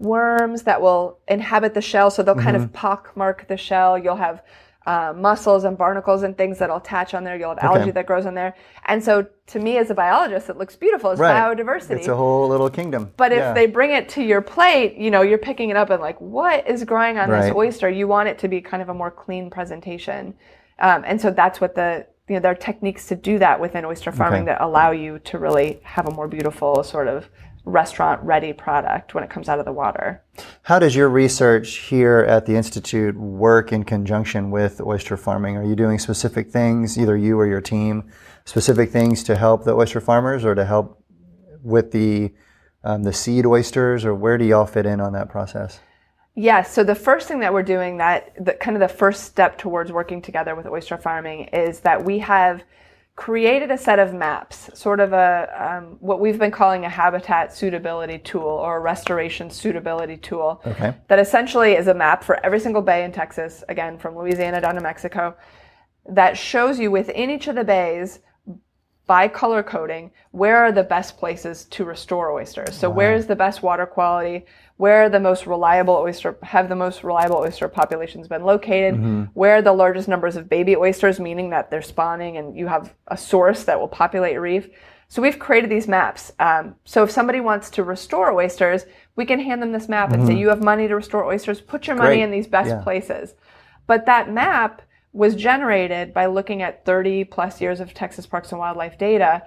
worms that will inhabit the shell, so they'll kind Mm-hmm. of pockmark the shell. You'll have uh, mussels and barnacles and things that'll attach on there. You'll have algae that grows on there, and so to me as a biologist, it looks beautiful. It's Right. biodiversity. It's a whole little kingdom. But if Yeah. they bring it to your plate, you know, you're picking it up and like, what is growing on this oyster? You want it to be kind of a more clean presentation. Um, and so that's what the, you know, there are techniques to do that within oyster farming Okay. that allow you to really have a more beautiful sort of restaurant ready product when it comes out of the water. How does your research here at the Institute work in conjunction with oyster farming? Are you doing specific things, either you or your team, specific things to help the oyster farmers or to help with the, um, the seed oysters, or where do y'all fit in on that process? Yes. So the first thing that we're doing that the kind of the first step towards working together with oyster farming is that we have created a set of maps, sort of a um, what we've been calling a habitat suitability tool or a restoration suitability tool. Okay. That essentially is a map for every single bay in Texas, again from Louisiana down to Mexico, that shows you within each of the bays by color coding where are the best places to restore oysters. So where is the best water quality? Where the most reliable oyster have the most reliable oyster populations been located? Where are the largest numbers of baby oysters, meaning that they're spawning and you have a source that will populate your reef. So we've created these maps. Um, so if somebody wants to restore oysters, we can hand them this map and say, "You have money to restore oysters. Put your money Great. in these best Yeah. places." But that map was generated by looking at 30 plus years of Texas Parks and Wildlife data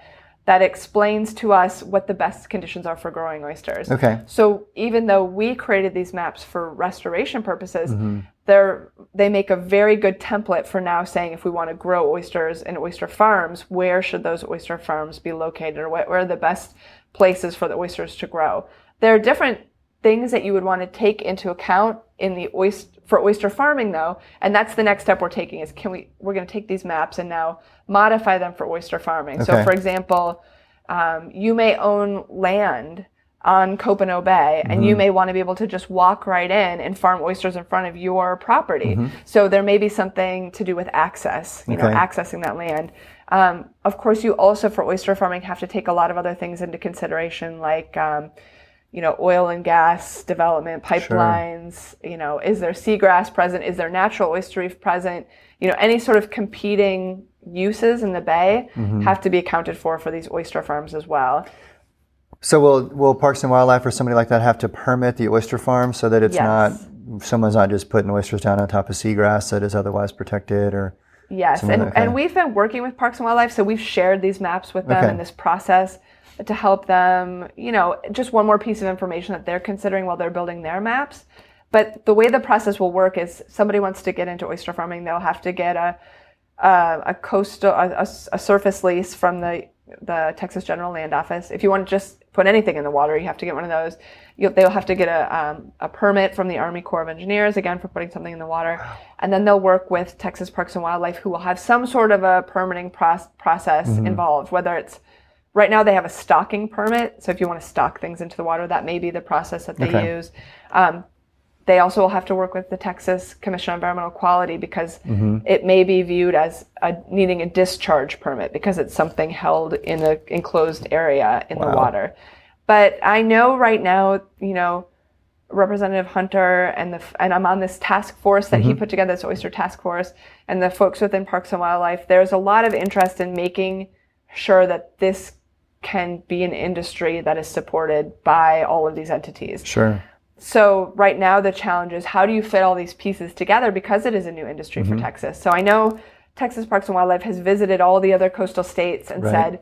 that explains to us what the best conditions are for growing oysters. Okay. So even though we created these maps for restoration purposes, Mm-hmm. they're they make a very good template for now saying if we want to grow oysters in oyster farms, where should those oyster farms be located or what, where are the best places for the oysters to grow? There are different things that you would want to take into account in the oyster for oyster farming though and that's the next step we're taking is can we we're going to take these maps and now modify them for oyster farming so for example um, you may own land on Copano Bay, and Mm-hmm. you may want to be able to just walk right in and farm oysters in front of your property. Mm-hmm. So there may be something to do with access, you know, accessing that land. Um, of course, you also for oyster farming have to take a lot of other things into consideration, like um, you know, oil and gas development, pipelines. You know, is there seagrass present? Is there natural oyster reef present? You know, any sort of competing uses in the bay Mm-hmm. have to be accounted for for these oyster farms as well. So will will Parks and Wildlife or somebody like that have to permit the oyster farm so that it's Yes. not someone's not just putting oysters down on top of seagrass that is otherwise protected or Yes, and, and we've been working with Parks and Wildlife, so we've shared these maps with them Okay. and this process to help them, you know, just one more piece of information that they're considering while they're building their maps. But the way the process will work is somebody wants to get into oyster farming, they'll have to get a a, a coastal a, a, a surface lease from the the Texas General Land Office. If you want to just put anything in the water, you have to get one of those. You, they'll have to get a um, a permit from the Army Corps of Engineers again for putting something in the water, and then they'll work with Texas Parks and Wildlife, who will have some sort of a permitting proc- process involved, whether it's Right now, they have a stocking permit. So if you want to stock things into the water, that may be the process that they Okay. use. Um, they also will have to work with the Texas Commission on Environmental Quality because it may be viewed as a, needing a discharge permit because it's something held in an enclosed area in the water. But I know right now, you know, Representative Hunter and the and I'm on this task force that he put together, this oyster task force, and the folks within Parks and Wildlife. There's a lot of interest in making sure that this can be an industry that is supported by all of these entities. Sure. So right now the challenge is how do you fit all these pieces together because it is a new industry Mm-hmm. for Texas. So I know Texas Parks and Wildlife has visited all the other coastal states and Right. said,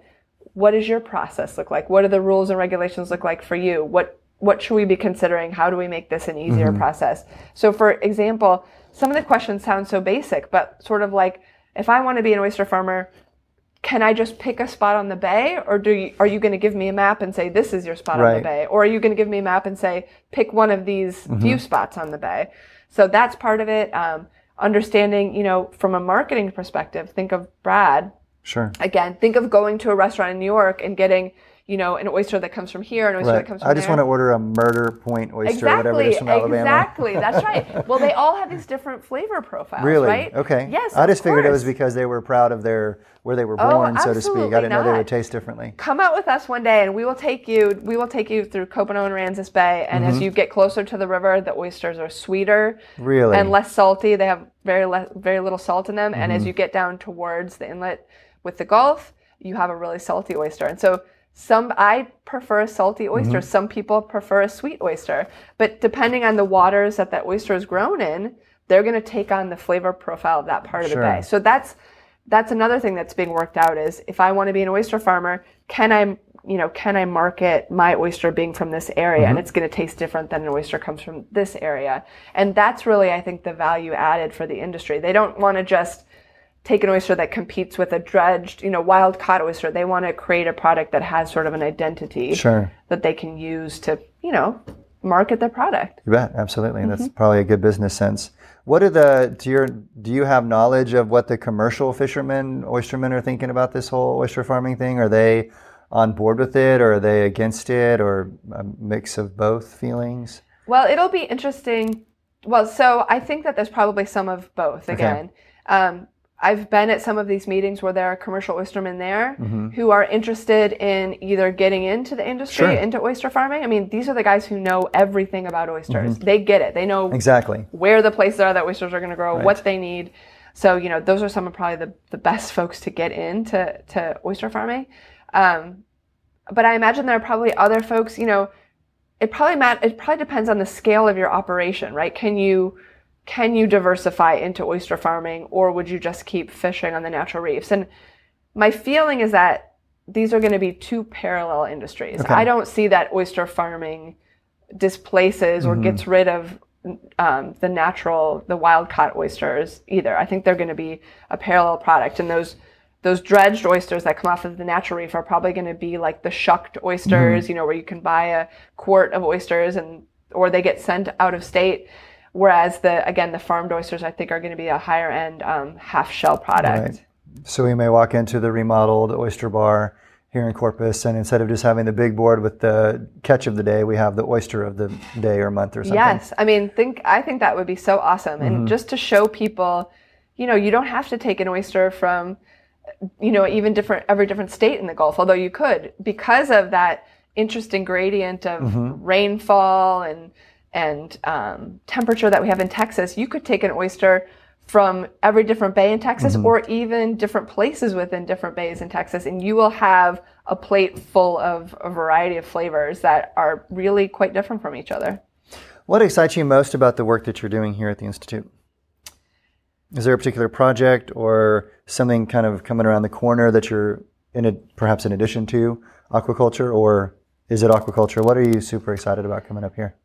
what does your process look like? What do the rules and regulations look like for you? What what should we be considering? How do we make this an easier Mm-hmm. process? So for example, some of the questions sound so basic, but sort of like if I want to be an oyster farmer, can I just pick a spot on the bay, or do you, are you going to give me a map and say this is your spot on the bay, or are you going to give me a map and say pick one of these Mm-hmm. few spots on the bay? So that's part of it. Um, understanding, you know, from a marketing perspective, think of Brad Sure. again. Think of going to a restaurant in New York and getting, you know, an oyster that comes from here, an oyster that comes from here. I just there. want to order a murder point oyster, or whatever it Exactly, from Alabama. exactly. That's <laughs> right. Well, they all have these different flavor profiles, Really? right? Okay. Yes. I just figured it was because they were proud of their where they were Oh, born, so to speak. I didn't know they would taste differently. come out with us one day and we will take you we will take you through Copano and Aransas Bay and Mm-hmm. as you get closer to the river the oysters are sweeter Really? and less salty they have very le- very little salt in them Mm-hmm. and as you get down towards the inlet with the Gulf you have a really salty oyster and so some I prefer a salty oyster Mm-hmm. some people prefer a sweet oyster but depending on the waters that that oyster is grown in they're going to take on the flavor profile of that part of Sure. the bay so that's that's another thing that's being worked out is if I want to be an oyster farmer, can I, you know, can I market my oyster being from this area and it's going to taste different than an oyster comes from this area? And that's really, I think, the value added for the industry. They don't want to just take an oyster that competes with a dredged, you know, wild caught oyster. They want to create a product that has sort of an identity Sure. that they can use to, you know, market their product. You bet, absolutely. That's Mm-hmm. probably a good business sense. What are the do your do you have knowledge of what the commercial fishermen, oystermen are thinking about this whole oyster farming thing? Are they on board with it or are they against it or a mix of both feelings? Well, it'll be interesting. Well, so I think that there's probably some of both again. Um, I've been at some of these meetings where there are commercial oystermen there who are interested in either getting into the industry, Mm-hmm. Sure. into oyster farming. I mean, these are the guys who know everything about oysters. They get it. They know Exactly. where the places are that oysters are going to grow, what they need. So, you know, those are some of probably the, the best folks to get into to oyster farming. Um, but I imagine there are probably other folks, you know, it probably mat- it probably depends on the scale of your operation, right? Can you can you diversify into oyster farming or would you just keep fishing on the natural reefs? And my feeling is that these are going to be two parallel industries. Okay. I don't see that oyster farming displaces or gets rid of um, the natural, the wild caught oysters either. I think they're going to be a parallel product, and those those dredged oysters that come off of the natural reef are probably going to be like the shucked oysters, you know, where you can buy a quart of oysters and or they get sent out of state. Whereas the again the farmed oysters I think are going to be a higher end um, half shell product. Right. So we may walk into the remodeled oyster bar here in Corpus, and instead of just having the big board with the catch of the day, we have the oyster of the day or month or something. Yes, I mean, think I think that would be so awesome, Mm-hmm. and just to show people, you know, you don't have to take an oyster from, you know, even different every different state in the Gulf, although you could because of that interesting gradient of Mm-hmm. rainfall and and um, temperature that we have in Texas. You could take an oyster from every different bay in Texas, Mm-hmm. or even different places within different bays in Texas, and you will have a plate full of a variety of flavors that are really quite different from each other. What excites you most about the work that you're doing here at the Institute? Is there a particular project or something kind of coming around the corner that you're in a, perhaps in addition to aquaculture, or is it aquaculture? What are you super excited about coming up here?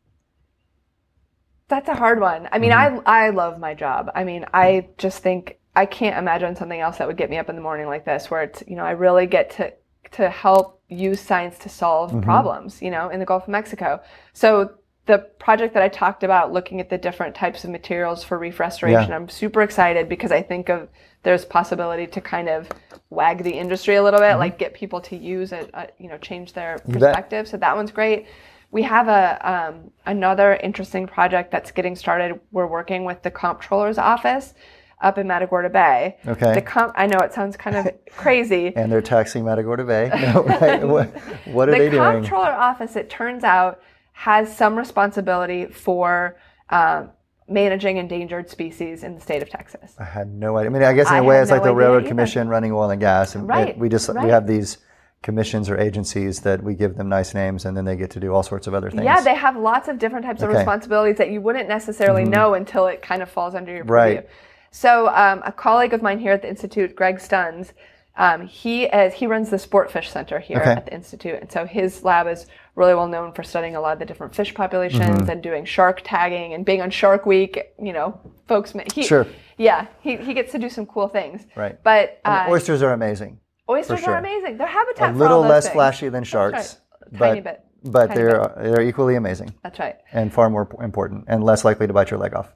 That's a hard one. I mean, mm-hmm. I I love my job. I mean, I just think I can't imagine something else that would get me up in the morning like this, where it's you know I really get to to help use science to solve mm-hmm. problems, you know, in the Gulf of Mexico. So the project that I talked about, looking at the different types of materials for reef restoration, yeah. I'm super excited because I think of there's possibility to kind of wag the industry a little bit, mm-hmm. like get people to use it, uh, you know, change their perspective. So that one's great. We have a um, another interesting project that's getting started. We're working with the comptroller's office up in Matagorda Bay. Okay. The comp- I know it sounds kind of <laughs> crazy. and they're taxing Matagorda Bay. <laughs> No, right. what, what are the they doing? The comptroller office, it turns out, has some responsibility for um, managing endangered species in the state of Texas. I had no idea. I mean, I guess in a way, it's no like the Railroad either. Commission running oil and gas, and right, it, we just right. we have these commissions or agencies that we give them nice names and then they get to do all sorts of other things. Yeah, they have lots of different types okay. of responsibilities that you wouldn't necessarily mm-hmm. know until it kind of falls under your purview. Right. So um, a colleague of mine here at the Institute, Greg Stunz, um, he is, he runs the Sportfish Center here okay. at the institute, and so his lab is really well known for studying a lot of the different fish populations mm-hmm. and doing shark tagging and being on Shark Week. You know, folks. He, sure. Yeah, he, he gets to do some cool things. Right. But uh, oysters are amazing. Oysters sure. are amazing. Their habitat a little less things. flashy than sharks, right. but Tiny bit. but Tiny they're bit. they're equally amazing. That's right. And far more important and less likely to bite your leg off.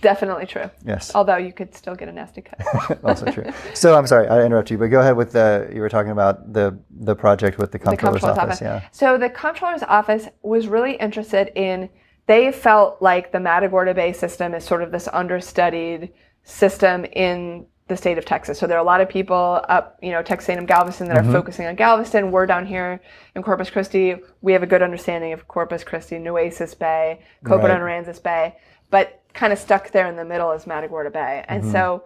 Definitely true. Yes. Although you could still get a nasty cut. <laughs> also true. So I'm sorry, I interrupt you, but go ahead with the, you were talking about the, the project with the comptroller's, the comptroller's office. office. Yeah. So the comptroller's office was really interested in, they felt like the Matagorda Bay system is sort of this understudied system in the state of Texas. So there are a lot of people up, you know, Texas A&M Galveston that mm-hmm. are focusing on Galveston. We're down here in Corpus Christi. We have a good understanding of Corpus Christi, Nueces Bay, Copan right. Aransas Bay, but kind of stuck there in the middle is Matagorda Bay. And mm-hmm. so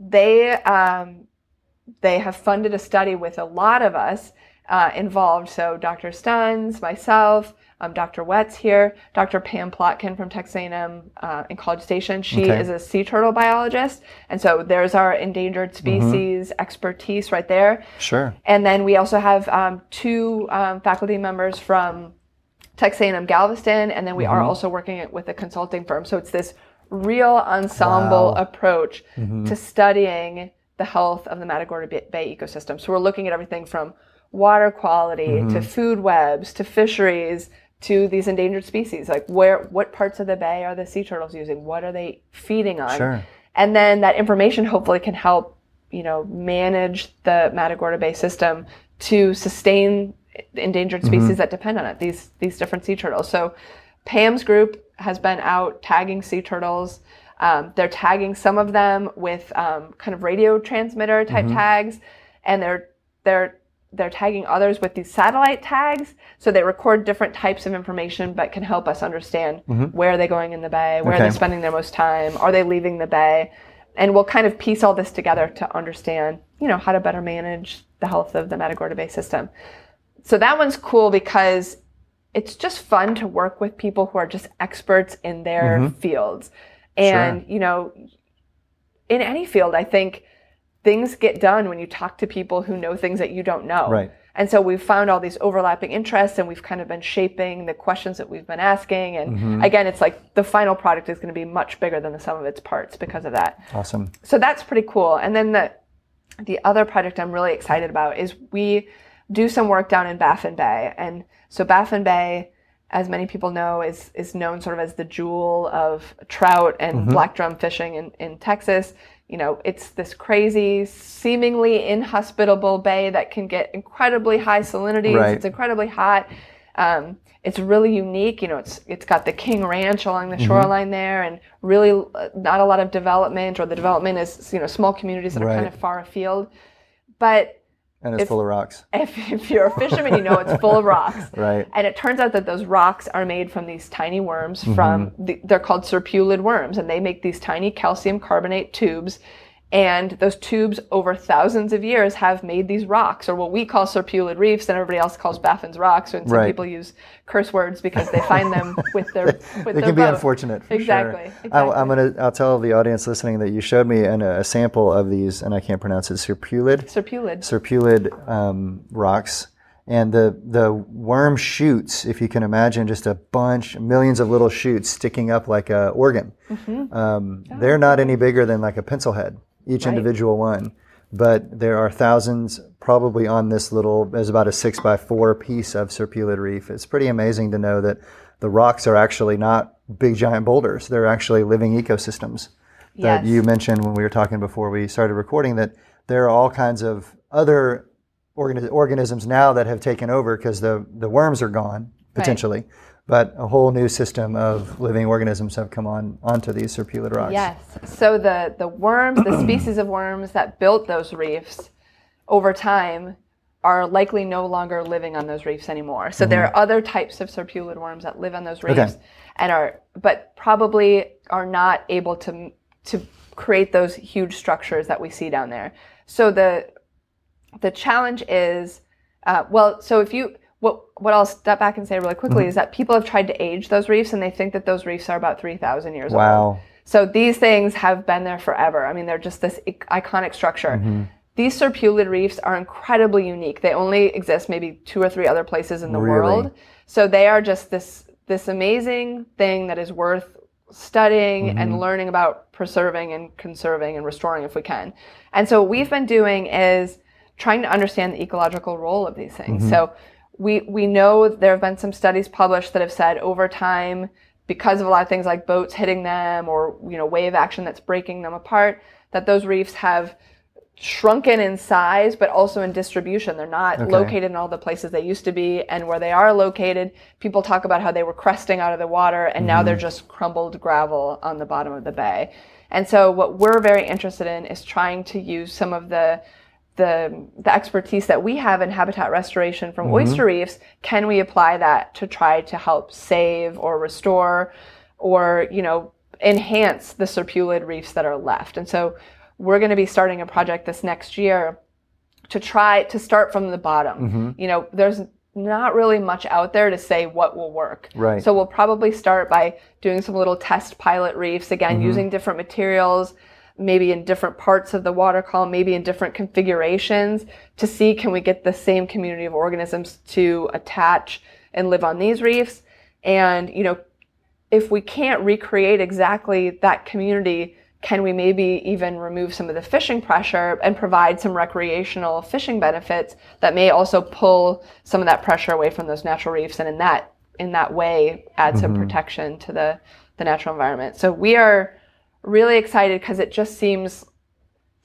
they, um, they have funded a study with a lot of us uh, involved. So Dr. Stunz, myself, um, Dr. Wetz here, Dr. Pam Plotkin from Texas A&M uh, in College Station. She okay. is a sea turtle biologist, and so there's our endangered mm-hmm. species mm-hmm. expertise right there. Sure. And then we also have um, two um, faculty members from Texas A&M Galveston, and then we mm-hmm. are also working with a consulting firm. So it's this real ensemble wow. approach mm-hmm. to studying the health of the Matagorda Bay ecosystem. So we're looking at everything from water quality mm-hmm. to food webs to fisheries to these endangered species. Like where, what parts of the bay are the sea turtles using? What are they feeding on? Sure. And then that information hopefully can help, you know, manage the Matagorda Bay system to sustain the endangered species mm-hmm. that depend on it, these, these different sea turtles. So Pam's group has been out tagging sea turtles. Um, they're tagging some of them with um, kind of radio transmitter type mm-hmm. tags, and they're they're they're tagging others with these satellite tags. So they record different types of information, but can help us understand mm-hmm. where are they going in the bay, where okay. are they spending their most time, are they leaving the bay, and we'll kind of piece all this together to understand, you know, how to better manage the health of the Matagorda Bay system. So that one's cool because it's just fun to work with people who are just experts in their mm-hmm. fields. And, sure. you know, in any field, I think things get done when you talk to people who know things that you don't know. Right. And so we've found all these overlapping interests and we've kind of been shaping the questions that we've been asking. And mm-hmm. again, it's like the final product is going to be much bigger than the sum of its parts because of that. Awesome. So that's pretty cool. And then the, the other project I'm really excited about is we do some work down in Baffin Bay. And so Baffin Bay, as many people know, is is known sort of as the jewel of trout and mm-hmm. black drum fishing in, in Texas. You know, it's this crazy, seemingly inhospitable bay that can get incredibly high salinities. Right. It's incredibly hot. Um, it's really unique. You know, it's it's got the King Ranch along the mm-hmm. shoreline there, and really uh, not a lot of development, or the development is you know small communities that are kind of far afield. But and it's if, full of rocks. <laughs> If, if you're a fisherman, you know it's full of rocks. <laughs> right. And it turns out that those rocks are made from these tiny worms from, mm-hmm. the, they're called serpulid worms, and they make these tiny calcium carbonate tubes. And those tubes over thousands of years have made these rocks, or what we call serpulid reefs, and everybody else calls Baffin's rocks. And some Right. people use curse words because they find them <laughs> with their with It their can be unfortunate. For Exactly, Sure. exactly. I, am gonna. I'll tell the audience listening that you showed me an, a sample of these, and I can't pronounce it. Serpulid. Serpulid. serpulid um, rocks and the the worm shoots if you can imagine just a bunch millions of little shoots sticking up like a organ um, they're not any bigger than like a pencil head each Right. individual one. But there are thousands probably on this little there's about a six by four piece of serpulid reef. It's pretty amazing to know that the rocks are actually not big giant boulders. They're actually living ecosystems. That Yes. you mentioned when we were talking before we started recording that there are all kinds of other organi- organisms now that have taken over because the, the worms are gone potentially but a whole new system of living organisms have come on onto these serpulid rocks Yes. So the the worms, the <clears throat> species of worms that built those reefs over time are likely no longer living on those reefs anymore. So there are other types of serpulid worms that live on those reefs Mm-hmm. Okay. and are but probably are not able to to create those huge structures that we see down there. So the the challenge is uh, well so if you what what I'll step back and say really quickly Mm-hmm. is that people have tried to age those reefs and they think that those reefs are about 3000 years old. wow So these things have been there forever. I mean, they're just this iconic structure. Mm-hmm. These serpulid reefs are incredibly unique. They only exist maybe two or three other places in the Really? world. So they are just this this amazing thing that is worth studying Mm-hmm. and learning about preserving and conserving and restoring if we can. And so what we've been doing is trying to understand the ecological role of these things. Mm-hmm. So we we know there have been some studies published that have said over time because of a lot of things like boats hitting them or you know wave action that's breaking them apart that those reefs have shrunken in size but also in distribution. They're not Okay. located in all the places they used to be and where they are located people talk about how they were cresting out of the water and now they're mm-hmm. just crumbled gravel on the bottom of the bay. And so what we're very interested in is trying to use some of the the the expertise that we have in habitat restoration from oyster reefs can we apply that to try to help save or restore or you know enhance the serpulid reefs that are left and so we're going to be starting a project this next year to try to start from the bottom Mm-hmm. you know there's not really much out there to say what will work Right. so we'll probably start by doing some little test pilot reefs again Mm-hmm. using different materials maybe in different parts of the water column, maybe in different configurations to see can we get the same community of organisms to attach and live on these reefs. And, you know, if we can't recreate exactly that community, can we maybe even remove some of the fishing pressure and provide some recreational fishing benefits that may also pull some of that pressure away from those natural reefs and in that in that way add some mm-hmm. protection to the the natural environment. So we are really excited because it just seems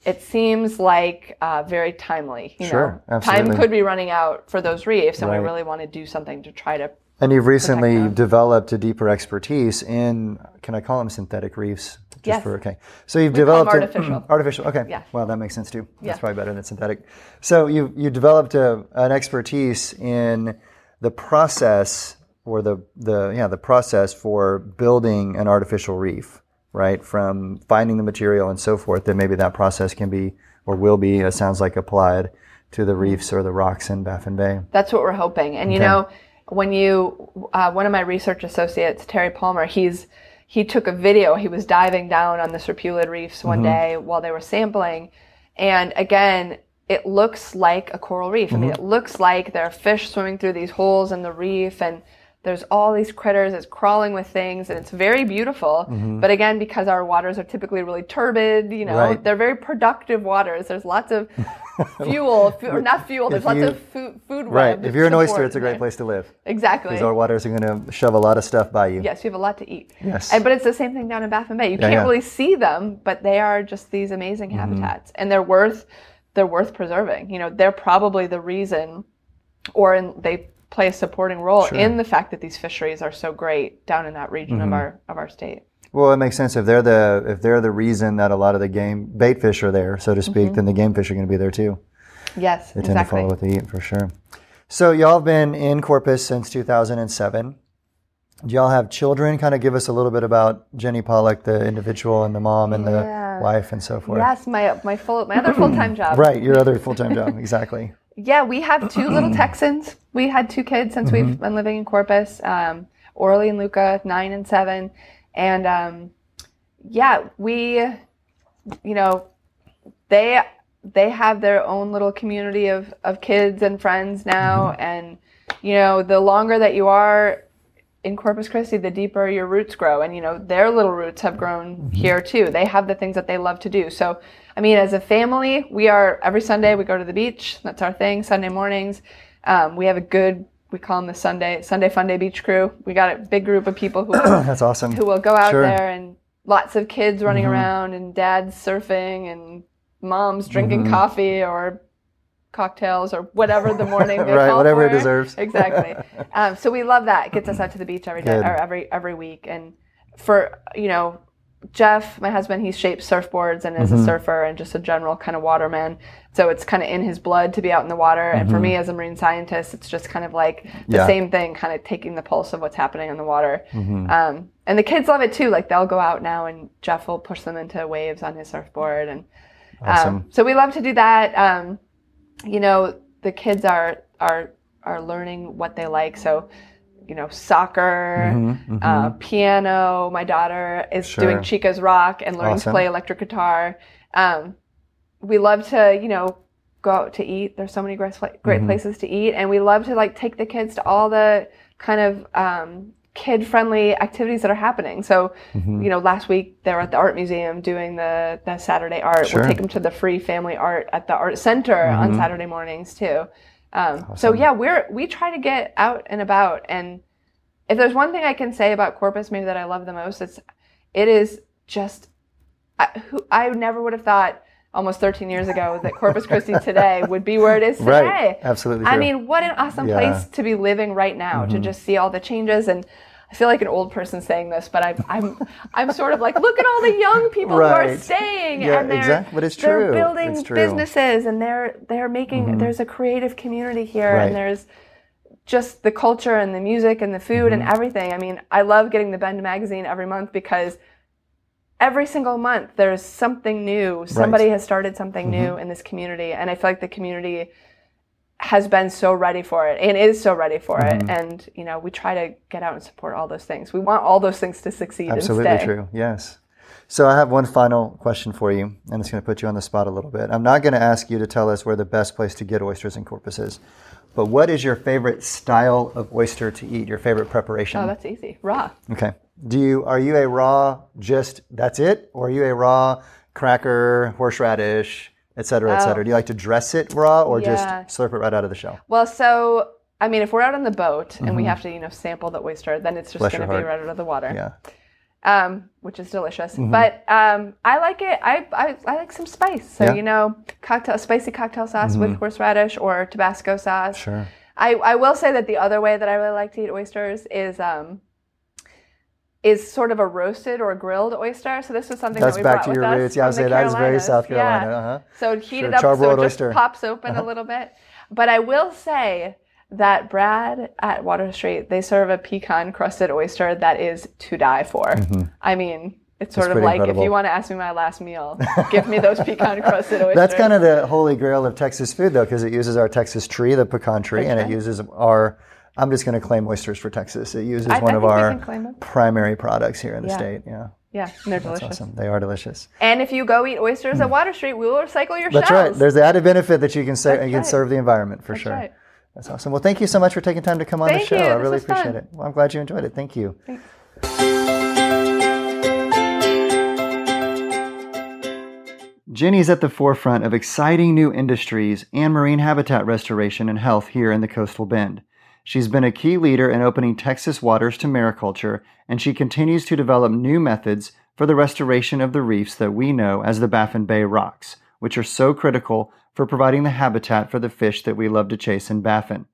it seems like uh, very timely. You Sure, know, absolutely. time could be running out for those reefs, and Right. we really want to do something to try to. and you've recently developed a deeper expertise in can i call them synthetic reefs just Yes. for okay so you've them developed <clears throat> artificial. artificial okay Yeah. well that makes sense too that's Yeah. probably better than synthetic so you you developed a, an expertise in the process or the the yeah the process for building an artificial reef right from finding the material and so forth that maybe that process can be or will be it sounds like applied to the reefs or the rocks in baffin bay That's what we're hoping. And you know, when you uh, one of my research associates, Terry Palmer, he's he took a video. He was diving down on the Serpulid reefs one day while they were sampling, and again. It looks like a coral reef. I mean, it looks like there are fish swimming through these holes in the reef, and there's all these critters. It's crawling with things, and it's very beautiful. But again, because our waters are typically really turbid, you know, Right. they're very productive waters. There's lots of <laughs> fuel, fu- or not fuel. There's If lots you- of food, food right if you're an oyster it's a great place to live Exactly. Because our waters are going to shove a lot of stuff by you. Yes, you have a lot to eat. Yes. And, but it's the same thing down in Baffin Bay. You Yeah, can't yeah. Mm-hmm. really see them, but they are just these amazing habitats, and they're worth they're worth preserving. You know, they're probably the reason, or in, they play a supporting role in the fact that these fisheries are so great down in that region Mm-hmm. of our of our state. Well, it makes sense if they're the if they're the reason that a lot of the game bait fish are there, so to speak, then the game fish are going to be there too. Yes, They tend to Mm-hmm. follow what they eat for sure. So y'all have been in Corpus since 2007, Do y'all have children? Kind of give us a little bit about Jenny Pollack, the individual, and the mom and Yeah. the wife, and so forth. Yes, my my full my other full time <clears throat> job. Right, your other full time job, exactly. Yeah, we have two little <clears throat> Texans. We had two kids since we've been living in Corpus. Um, Orly and Luca, nine and seven, and um, yeah, we, you know, they they have their own little community of of kids and friends now, and you know, the longer that you are in Corpus Christi, the deeper your roots grow. And, you know, their little roots have grown mm-hmm. here too. They have the things that they love to do. So, I mean, as a family, we are every Sunday we go to the beach. That's our thing. Sunday mornings, um, we have a good. We call them the Sunday Sunday Fun Day Beach Crew. We got a big group of people who <coughs> That's awesome. who will go out Sure. there and lots of kids running mm-hmm. around and dads surfing and moms drinking mm-hmm. coffee or cocktails or whatever the morning <laughs> Right, whatever it deserves. exactly <laughs> um, so we love that it gets us out to the beach every day Good. or every every week and for you know jeff my husband he shapes surfboards and is Mm-hmm. a surfer and just a general kind of waterman so it's kind of in his blood to be out in the water and for me as a marine scientist it's just kind of like the Mm-hmm. Yeah. same thing kind of taking the pulse of what's happening in the water Mm-hmm. um, and the kids love it too like they'll go out now and jeff will push them into waves on his surfboard and Awesome. um, so we love to do that um, you know the kids are are are learning what they like so you know soccer Mm-hmm, uh, piano my daughter is Sure. doing chica's rock and learning Awesome. to play electric guitar um, we love to you know go out to eat there's so many great, great Mm-hmm. places to eat and we love to like take the kids to all the kind of um, kid friendly activities that are happening. So Mm-hmm. you know last week they were at the art museum doing the, the saturday art. Sure. we'll take them to the free family art at the art center on saturday mornings too. Um, so yeah we're we try to get out and about. And if there's one thing i can say about corpus maybe that i love the most it's it is just I, who, I never would have thought almost 13 years ago that corpus christi today would be where it is <laughs> today Right, absolutely I mean, what an awesome Yeah. Mm-hmm. place to be living right now to just see all the changes. And I feel like an old person saying this, but I'm I'm I'm sort of like, look at all the young people who are staying, Yeah, and they're exact- but it's they're building It's true. Mm-hmm. businesses, and they're they're making. There's a creative community here, Right. and there's just the culture and the music and the food and Mm-hmm. everything. I mean, I love getting the Bend magazine every month because every single month there's something new. Somebody has started something Mm-hmm. new in this community, and I feel like the community has been so ready for it and is so ready for Mm-hmm. it. And you know, we try to get out and support all those things. We want all those things to succeed Absolutely true. Yes. So I have one final question for you, and it's going to put you on the spot a little bit. I'm not going to ask you to tell us where the best place to get oysters in Corpus is, but what is your favorite style of oyster to eat? Your favorite preparation? Oh, that's easy. Raw. Okay. Do you are you a raw just that's it, or are you a raw cracker, horseradish, et cetera, et cetera? Do you like to dress it raw or Oh. Yeah. just slurp it right out of the shell? Well, so I mean, if we're out on the boat and we have to, you know, sample the oyster, then it's just Mm-hmm. Going to be right out of the water. Yeah. um, which is delicious. Mm-hmm. But um, I like it. I, I, I like some spice. So Yeah. Mm-hmm. you know, cocktail spicy cocktail sauce with horseradish or Tabasco sauce. Sure. I, I will say that the other way that I really like to eat oysters is um, is sort of a roasted or grilled oyster. So this was something That's that we back brought to your roots. Yeah, I from say that is very South Carolina. Yeah. Uh-huh. So heat Sure, it up so it just oyster. Uh-huh. pops open a little bit. But I will say that Brad at Water Street, they serve a pecan crusted oyster that is to die for. I mean, it's sort Mm-hmm. That's of like incredible. if you want to ask me my last meal, give me those pecan <laughs> crusted oysters. That's kind of the holy grail of Texas food, though, because it uses our Texas tree, the pecan tree, and it uses our. I'm just going to claim oysters for Texas. It uses I- one I of our can claim them. primary products here in the Yeah. state. Yeah, yeah, and they're delicious. awesome. They are delicious. And if you go eat oysters at Water Street, we will recycle your Hmm. That's shells. right. There's the added benefit that you can say That's you can right. serve the environment for That's sure. right. That's awesome. Well, thank you so much for taking time to come on the Thank show. you. I really was fun. appreciate it. Well, I'm glad you enjoyed it. Thank you. Thanks. Jenny's at the forefront of exciting new industries and marine habitat restoration and health here in the coastal bend. She's been a key leader in opening Texas waters to mariculture, and she continues to develop new methods for the restoration of the reefs that we know as the Baffin Bay rocks, which are so critical for providing the habitat for the fish that we love to chase in Baffin.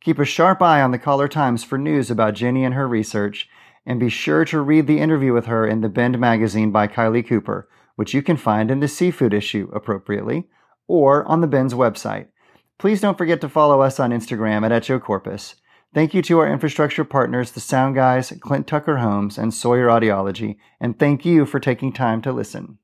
Keep a sharp eye on the Caller Times for news about Jenny and her research, and be sure to read the interview with her in the Bend magazine by Kylie Cooper, which you can find in the seafood issue appropriately, or on the Bend's website. Please don't forget to follow us on Instagram at Echo Corpus. Thank you to our infrastructure partners, the Sound Guys, Clint Tucker Homes, and Sawyer Audiology, and thank you for taking time to listen.